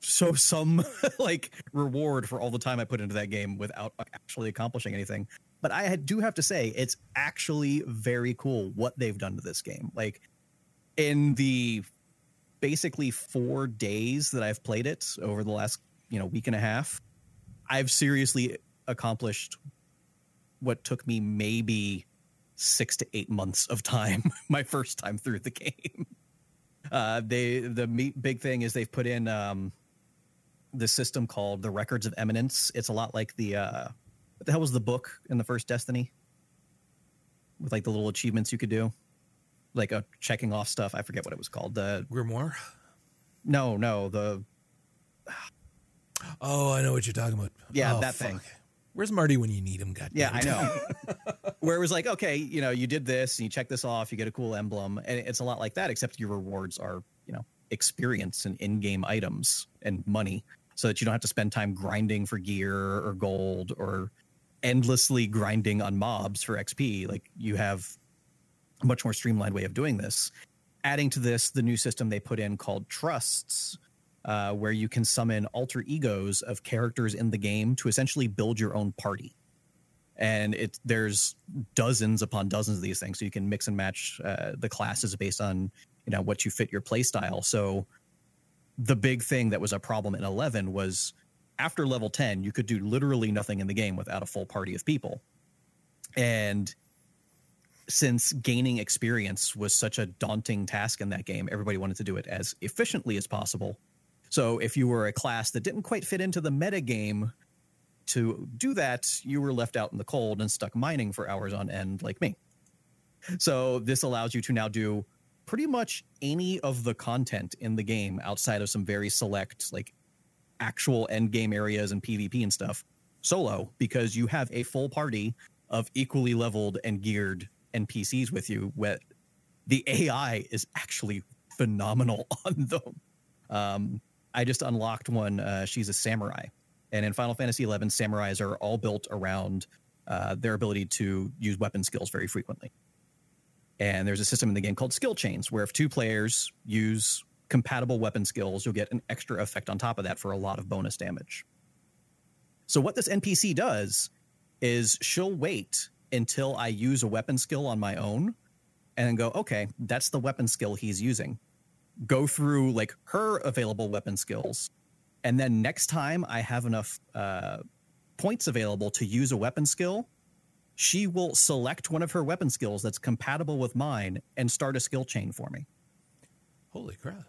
show some like reward for all the time i put into that game without actually accomplishing anything. But i do have to say it's actually very cool what they've done to this game. Like in the basically four days that I've played it over the last you know week and a half, I've seriously accomplished what took me maybe six to eight months of time my first time through the game. Uh, they the big thing is they've put in um, this system called the Records of Eminence. It's a lot like the uh, what the hell was the book in the first Destiny with like the little achievements you could do, like a checking off stuff. I forget what it was called. The Grimoire? no, no, the Oh, I know what you're talking about. Yeah, Oh, that fuck. thing. Where's Marty when you need him? God Yeah, I know. Where it was like, okay, you know, you did this and you check this off, you get a cool emblem, and it's a lot like that, except your rewards are, you know, experience and in-game items and money, so that you don't have to spend time grinding for gear or gold or endlessly grinding on mobs for XP. Like you have a much more streamlined way of doing this. Adding to this, the new system they put in called trusts, uh, where you can summon alter egos of characters in the game to essentially build your own party. And it there's dozens upon dozens of these things, so you can mix and match uh, the classes based on you know what you fit your playstyle. So the big thing that was a problem in 11 was after level 10 you could do literally nothing in the game without a full party of people and since gaining experience was such a daunting task in that game everybody wanted to do it as efficiently as possible so if you were a class that didn't quite fit into the meta game to do that you were left out in the cold and stuck mining for hours on end like me so this allows you to now do pretty much any of the content in the game outside of some very select like actual end game areas and PvP and stuff solo because you have a full party of equally leveled and geared NPCs with you where the AI is actually phenomenal on them. Um, I just unlocked one. Uh, she's a samurai, and in Final Fantasy XI, samurais are all built around uh, their ability to use weapon skills very frequently. And there's a system in the game called skill chains, where if two players use compatible weapon skills, you'll get an extra effect on top of that for a lot of bonus damage. So, what this NPC does is she'll wait until I use a weapon skill on my own and go, okay, that's the weapon skill he's using. Go through like her available weapon skills. And then next time I have enough uh, points available to use a weapon skill, she will select one of her weapon skills that's compatible with mine and start a skill chain for me. Holy crap.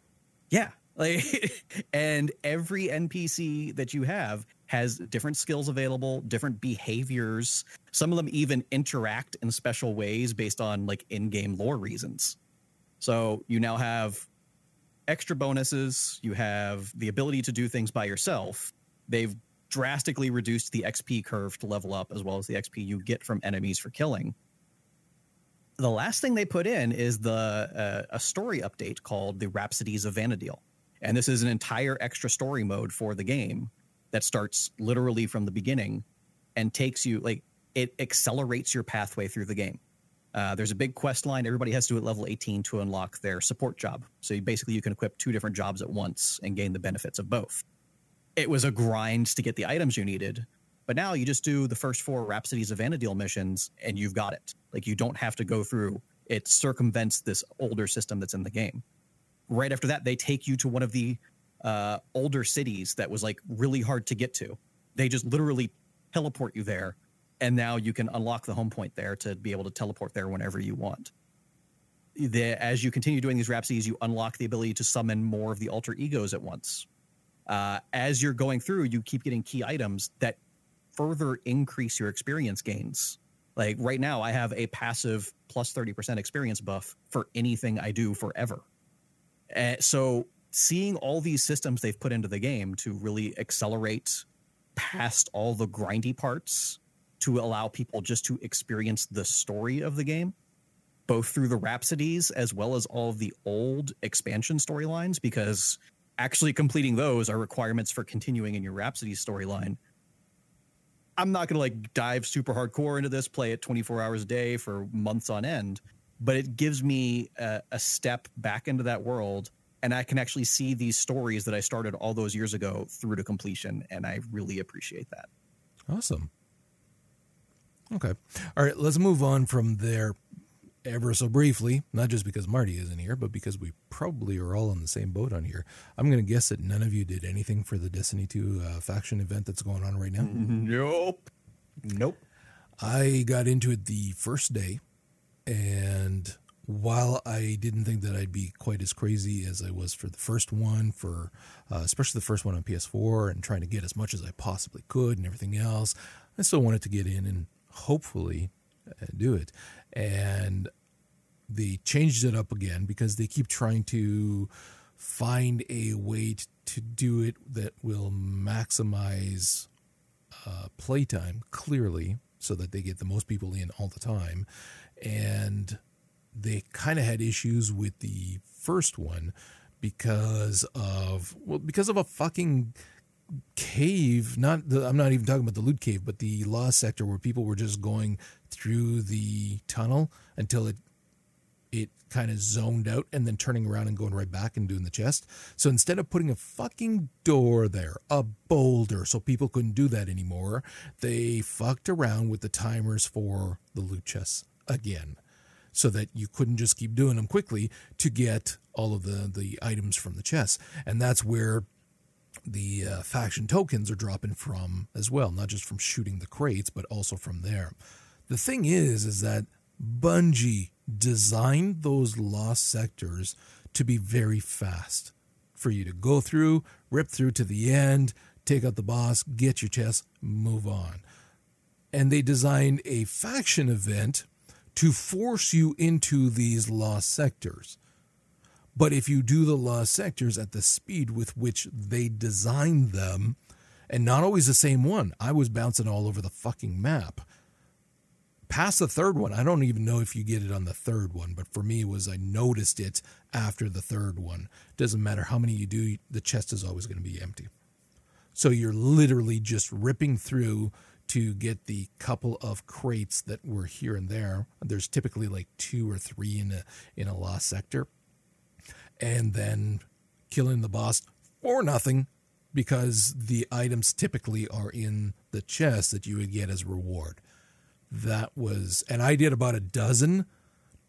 Yeah. Like, and every NPC that you have has different skills available, different behaviors. Some of them even interact in special ways based on like in-game lore reasons. So you now have extra bonuses. You have the ability to do things by yourself. They've drastically reduced the XP curve to level up, as well as the XP you get from enemies for killing. The last thing they put in is the uh, a story update called the Rhapsodies of Vana'diel, and this is an entire extra story mode for the game that starts literally from the beginning and takes you like it accelerates your pathway through the game. Uh, there's a big quest line. Everybody has to do at level 18 to unlock their support job. So you, basically, you can equip two different jobs at once and gain the benefits of both. It was a grind to get the items you needed, but now you just do the first four Rhapsodies of Vana'diel missions and you've got it. Like you don't have to go through. It circumvents this older system that's in the game. Right after that, they take you to one of the uh, older cities that was like really hard to get to. They just literally teleport you there, and now you can unlock the home point there to be able to teleport there whenever you want. The, as you continue doing these rhapsodies, you unlock the ability to summon more of the alter egos at once. Uh, as you're going through, you keep getting key items that further increase your experience gains. Like right now, I have a passive plus 30% experience buff for anything I do forever. Uh, so seeing all these systems they've put into the game to really accelerate past all the grindy parts to allow people just to experience the story of the game both through the rhapsodies as well as all of the old expansion storylines because actually completing those are requirements for continuing in your rhapsody storyline i'm not going to like dive super hardcore into this play it 24 hours a day for months on end but it gives me a, a step back into that world and I can actually see these stories that I started all those years ago through to completion, and I really appreciate that. Awesome. Okay. All right, let's move on from there ever so briefly, not just because Marty isn't here, but because we probably are all in the same boat on here. I'm going to guess that none of you did anything for the Destiny 2 uh, faction event that's going on right now. Nope. Nope. I got into it the first day, and while I didn't think that I'd be quite as crazy as I was for the first one, for uh, especially the first one on PS4, and trying to get as much as I possibly could and everything else, I still wanted to get in and hopefully uh, do it. And they changed it up again because they keep trying to find a way to do it that will maximize uh, playtime clearly so that they get the most people in all the time. And they kind of had issues with the first one because of well because of a fucking cave not the, i'm not even talking about the loot cave but the lost sector where people were just going through the tunnel until it it kind of zoned out and then turning around and going right back and doing the chest so instead of putting a fucking door there a boulder so people couldn't do that anymore they fucked around with the timers for the loot chests again so that you couldn't just keep doing them quickly to get all of the, the items from the chest. And that's where the uh, faction tokens are dropping from as well, not just from shooting the crates, but also from there. The thing is, is that Bungie designed those lost sectors to be very fast for you to go through, rip through to the end, take out the boss, get your chest, move on. And they designed a faction event to force you into these lost sectors. But if you do the lost sectors at the speed with which they designed them, and not always the same one, I was bouncing all over the fucking map. Past the third one, I don't even know if you get it on the third one, but for me, it was I noticed it after the third one. Doesn't matter how many you do, the chest is always going to be empty. So you're literally just ripping through to get the couple of crates that were here and there. There's typically like two or three in a in a lost sector, and then killing the boss for nothing because the items typically are in the chest that you would get as reward. That was, and I did about a dozen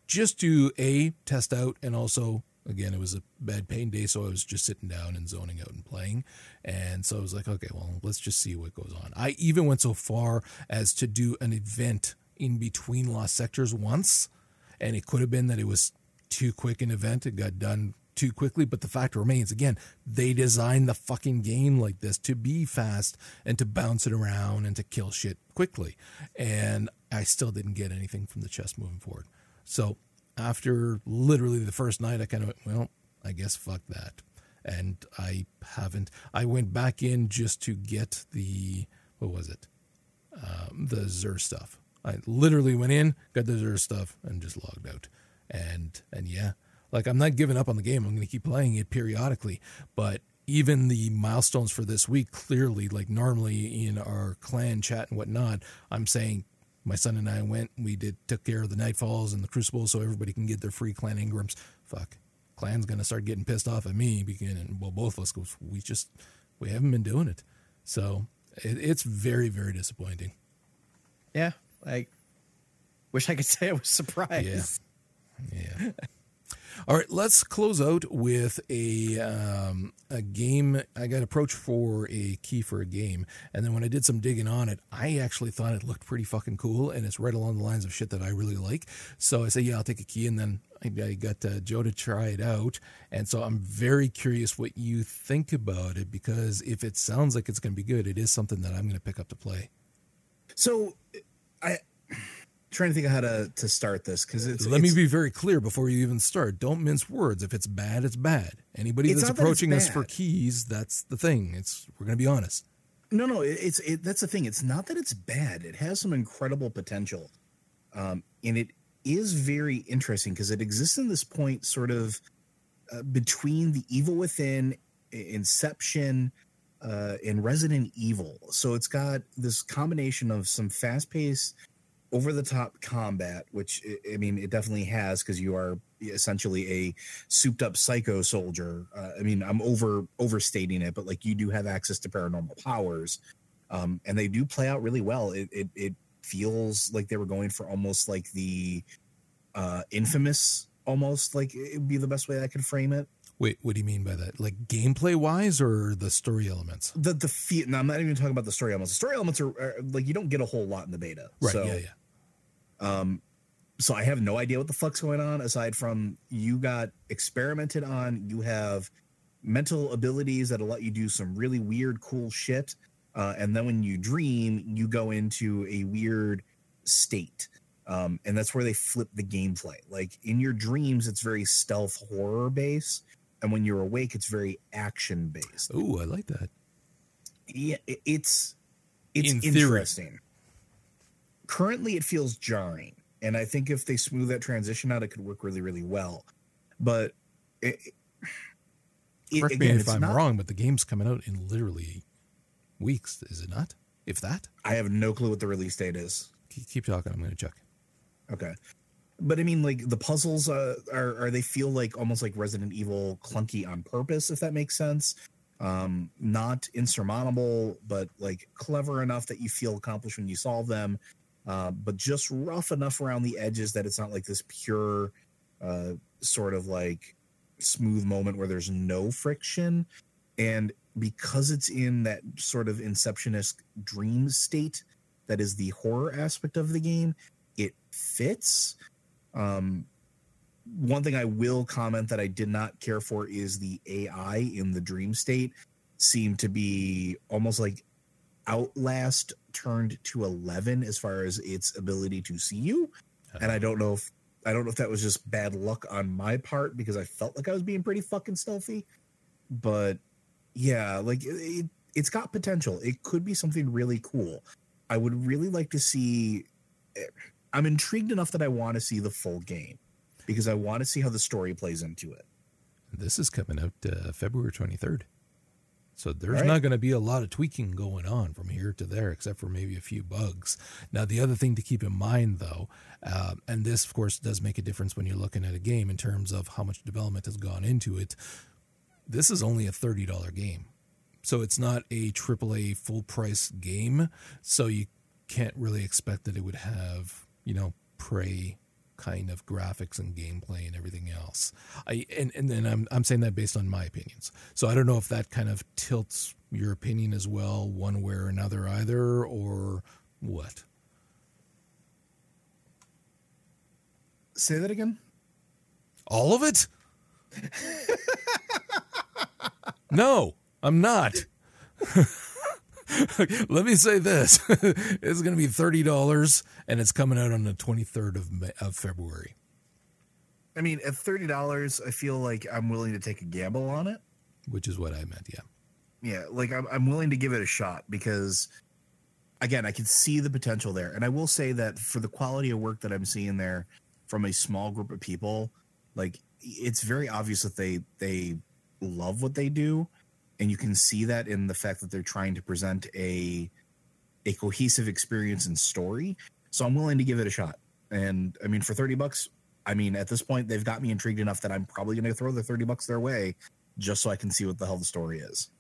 just to a test out and also again, it was a bad pain day, so I was just sitting down and zoning out and playing. And so I was like, okay, well, let's just see what goes on. I even went so far as to do an event in between lost sectors once, and it could have been that it was too quick an event. It got done too quickly. But the fact remains, again, they designed the fucking game like this to be fast and to bounce it around and to kill shit quickly. And I still didn't get anything from the chest moving forward. So after literally the first night, I kind of went, well, I guess fuck that. And I haven't. I went back in just to get the what was it, um, the Zer stuff. I literally went in, got the Zer stuff, and just logged out. And and yeah, like I'm not giving up on the game. I'm going to keep playing it periodically. But even the milestones for this week, clearly, like normally in our clan chat and whatnot, I'm saying my son and I went, we did took care of the Nightfalls and the Crucible, so everybody can get their free clan Engrams. Fuck, clan's gonna start getting pissed off at me beginning. Well, both of us, because we just we haven't been doing it. So it, it's very very disappointing. Yeah, like wish I could say I was surprised. Yeah. All right, let's close out with a um, a game. I got approached for a key for a game, and then when I did some digging on it, I actually thought it looked pretty fucking cool, and it's right along the lines of shit that I really like. So I said, "Yeah, I'll take a key," and then I, I got uh, Joe to try it out, and so I'm very curious what you think about it because if it sounds like it's going to be good, it is something that I'm going to pick up to play. So, I trying to think of how to to start this because it's. Let it's, me be very clear before you even start. Don't mince words. If it's bad, it's bad. Anybody It's that's not that approaching us for keys, that's the thing. It's we're going to be honest. No, no, it- it's it, that's the thing. It's not that it's bad. It has some incredible potential, um, and it is very interesting because it exists in this point, sort of uh, between the Evil Within, Inception, uh, and Resident Evil. So it's got this combination of some fast-paced, over-the-top combat, which I- mean, it definitely has because you are essentially a souped-up psycho soldier. Uh, I mean, I'm over overstating it, but like you do have access to paranormal powers, um, and they do play out really well. It, it it feels like they were going for almost like the uh, infamous, almost like it would be the best way I could frame it. Wait, what do you mean by that? Like gameplay wise or the story elements? The the feel. Now I'm not even talking about the story elements. The story elements are, are like you don't get a whole lot in the beta. Right. So, yeah. Yeah. Um, so I have no idea what the fuck's going on aside from you got experimented on. You have mental abilities that'll let you do some really weird, cool shit. Uh, and then when you dream, you go into a weird state. Um, and that's where they flip the gameplay. Like in your dreams, it's very stealth horror based. And when you're awake, it's very action based. Oh, I like that. Yeah, it's it's In theory. Currently, it feels jarring, and I think if they smooth that transition out, it could work really, really well. But it, it, Correct again, me if I'm not- wrong, but the game's coming out in literally weeks, is it not? If that, I have no clue what the release date is. keep, keep talking. I'm going to check. Okay, but I mean, like the puzzles uh, are are they feel like almost like Resident Evil clunky on purpose, if that makes sense. Um, not insurmountable, but like clever enough that you feel accomplished when you solve them. Uh, but just rough enough around the edges that it's not like this pure uh, sort of like smooth moment where there's no friction. And because it's in that sort of inceptionist dream state that is the horror aspect of the game, it fits. Um, one thing I will comment that I did not care for is the AI in the dream state seemed to be almost like Outlast turned to 11 as far as its ability to see you. And I don't know if I don't know if that was just bad luck on my part because I felt like I was being pretty fucking stealthy. But yeah, like it, it, it's got potential. It could be something really cool. I would really like to see. eh, I'm intrigued enough that I want to see the full game because I want to see how the story plays into it. This is coming out uh, February 23rd. So there's Right. not going to be a lot of tweaking going on from here to there, except for maybe a few bugs. Now, the other thing to keep in mind, though, uh, and this, of course, does make a difference when you're looking at a game in terms of how much development has gone into it. This is only a $30 game. So it's not a AAA full price game. So you can't really expect that it would have, you know, Prey kind of graphics and gameplay and everything else. I and, and then I'm I'm saying that based on my opinions. So I don't know if that kind of tilts your opinion as well, one way or another either, or what. Say that again. All of it? no, I'm not. Let me say this: it's going to be thirty dollars, and it's coming out on the twenty third of May, of February. I mean, at thirty dollars, I feel like I'm willing to take a gamble on it. Which is what I meant. Yeah. Yeah, like I'm, I'm willing to give it a shot because, again, I can see the potential there, and I will say that for the quality of work that I'm seeing there from a small group of people, like it's very obvious that they they love what they do and you can see that in the fact that they're trying to present a a cohesive experience and story. So i'm willing to give it a shot. And i mean for 30 bucks i mean at this point they've got me intrigued enough that i'm probably going to throw the 30 bucks their way just so i can see what the hell the story is.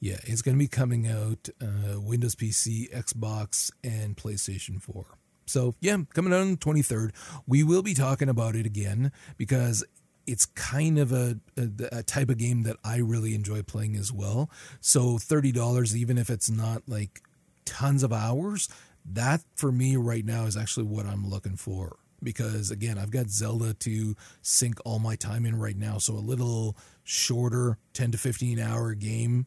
Yeah it's going to be coming out uh, windows pc xbox and playstation 4 so yeah coming out on the 23rd we will be talking about it again because it's kind of a, a, a, type of game that I really enjoy playing as well. So $30, even if it's not like tons of hours, that for me right now is actually what I'm looking for. Because again, I've got Zelda to sink all my time in right now. So a little shorter 10 to 15 hour game,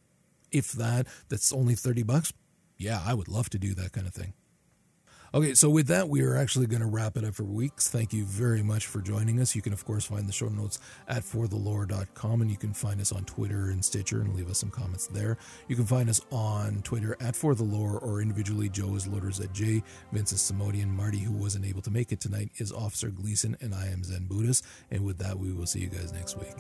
if that, that's only 30 bucks. Yeah, I would love to do that kind of thing. Okay, so with that, we are actually going to wrap it up for weeks. Thank you very much for joining us. You can, of course, find the show notes at forthelore.com, and you can find us on Twitter and Stitcher and leave us some comments there. You can find us on Twitter at forthelore or individually. Joe is Loaders at J, Vince is Samodian, Marty, who wasn't able to make it tonight, is Officer Gleason, and I am Zen Buddhist. And with that, we will see you guys next week.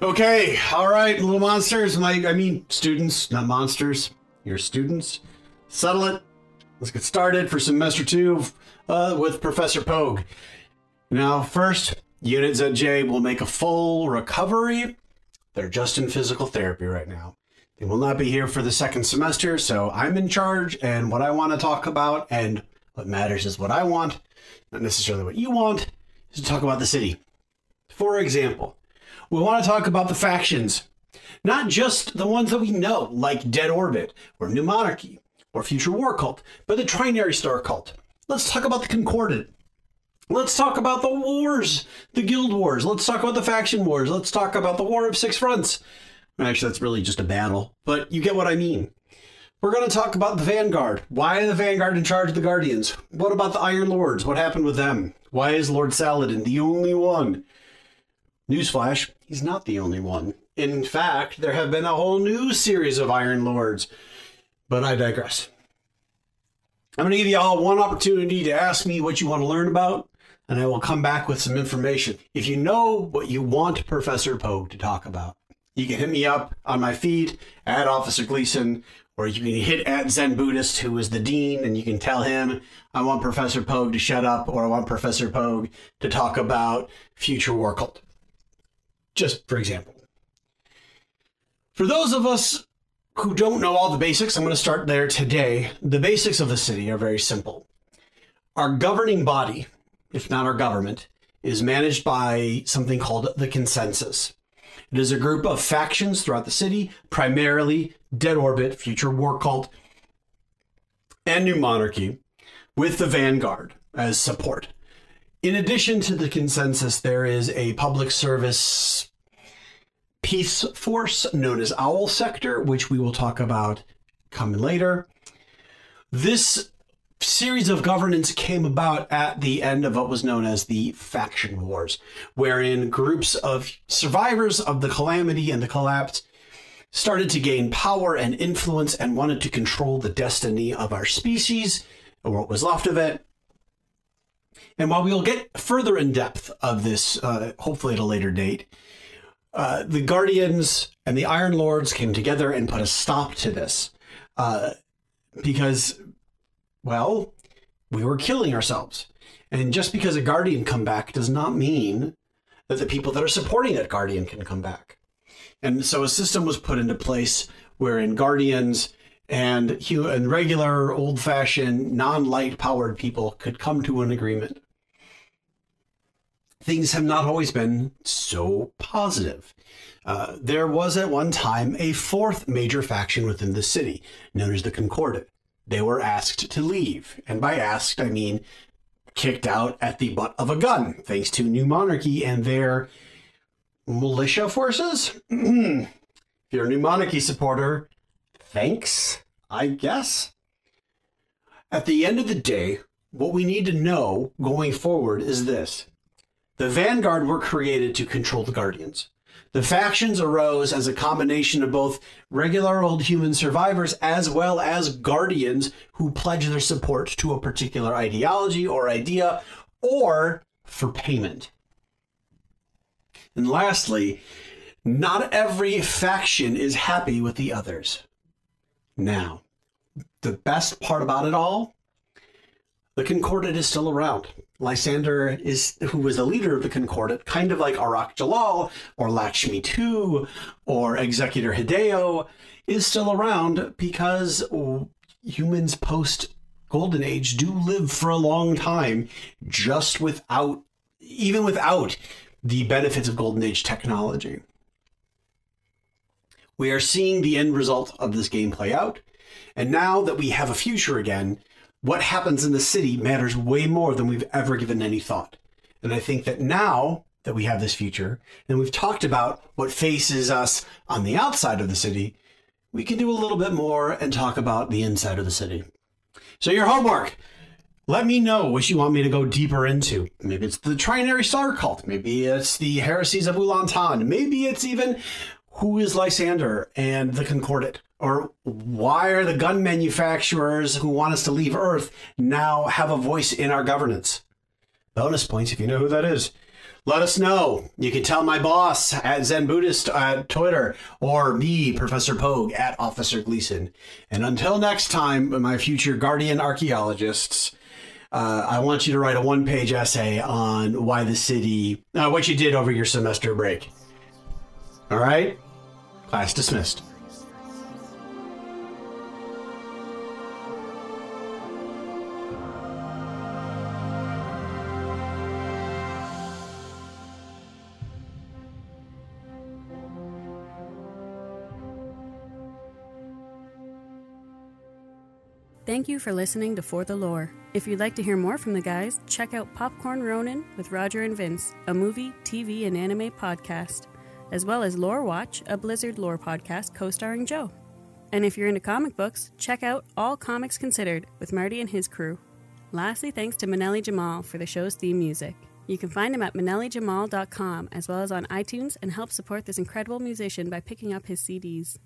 Okay, all right, little monsters. My, I mean, students, not monsters. You're students. Settle it. Let's get started for semester two uh, with Professor Pogue. Now, first, Unit ZJ will make a full recovery. They're just in physical therapy right now. They will not be here for the second semester, so I'm in charge, and what I want to talk about, and what matters is what I want, not necessarily what you want, is to talk about the city. For example, we want to talk about the factions, not just the ones that we know, like Dead Orbit or New Monarchy or Future War Cult, but the Trinary Star Cult. Let's talk about the Concordat. Let's talk about the wars, the guild wars. Let's talk about the faction wars. Let's talk about the War of Six Fronts. Actually, that's really just a battle, but you get what I mean. We're going to talk about the Vanguard. Why are the Vanguard in charge of the Guardians? What about the Iron Lords? What happened with them? Why is Lord Saladin the only one? Newsflash, he's not the only one. In fact, there have been a whole new series of Iron Lords. But I digress. I'm going to give you all one opportunity to ask me what you want to learn about, and I will come back with some information. If you know what you want Professor Pogue to talk about, you can hit me up on my feed at Officer Gleason, or you can hit at Zen Buddhist, who is the dean, and you can tell him I want Professor Pogue to shut up, or I want Professor Pogue to talk about future war cult just for example. For those of us who don't know all the basics, I'm going to start there today. The basics of the city are very simple. Our governing body, if not our government, is managed by something called the consensus. It is a group of factions throughout the city, primarily Dead Orbit, Future War Cult, and New Monarchy, with the Vanguard as support. In addition to the consensus, there is a public service peace force known as Owl Sector, which we will talk about coming later. This series of governance came about at the end of what was known as the faction wars, wherein groups of survivors of the calamity and the collapse started to gain power and influence and wanted to control the destiny of our species or what was left of it. And while we'll get further in depth of this, uh, hopefully at a later date, uh, the Guardians and the Iron Lords came together and put a stop to this uh, because, well, we were killing ourselves. And just because a Guardian come back does not mean that the people that are supporting that Guardian can come back. And so a system was put into place wherein Guardians and, and regular old fashioned non light powered people could come to an agreement. Things have not always been so positive. Uh, there was at one time a fourth major faction within the city, known as the Concordat. They were asked to leave, and by asked, I mean kicked out at the butt of a gun, thanks to New Monarchy and their militia forces. if you're a New Monarchy supporter, thanks, I guess. At the end of the day, what we need to know going forward is this the Vanguard were created to control the Guardians. The factions arose as a combination of both regular old human survivors as well as guardians who pledge their support to a particular ideology or idea or for payment. And lastly, not every faction is happy with the others. Now, the best part about it all the Concordat is still around. Lysander is who was the leader of the Concordat, kind of like Arach Jalaal or Lakshmi II or Executor Hideo, is still around because humans post Golden Age do live for a long time, just without, even without the benefits of Golden Age technology. We are seeing the end result of this game play out, and now that we have a future again, what happens in the city matters way more than we've ever given any thought. And I think that now that we have this future, and we've talked about what faces us on the outside of the city, we can do a little bit more and talk about the inside of the city. So, your homework. Let me know what you want me to go deeper into. Maybe it's the Trinary Star Cult. Maybe it's the heresies of Ulan-Tan. Maybe it's even who is Lysander and the Concordat? Or why are the gun manufacturers who want us to leave Earth now have a voice in our governance? Bonus points if you know who that is. Let us know. You can tell my boss at Zen Buddhist at Twitter or me, Professor Pogue, at Officer Gleason. And until next time, my future guardian archaeologists, uh, I want you to write a one page essay on why the city, uh, what you did over your semester break. All right? Class dismissed. Thank you for listening to For the Lore. If you'd like to hear more from the guys, check out Popcorn Ronin with Roger and Vince, a movie, TV, and anime podcast, as well as Lore Watch, a Blizzard lore podcast co starring Joe. And if you're into comic books, check out All Comics Considered with Marty and his crew. Lastly, thanks to Manelli Jamal for the show's theme music. You can find him at manellijamal.com as well as on iTunes and help support this incredible musician by picking up his CDs.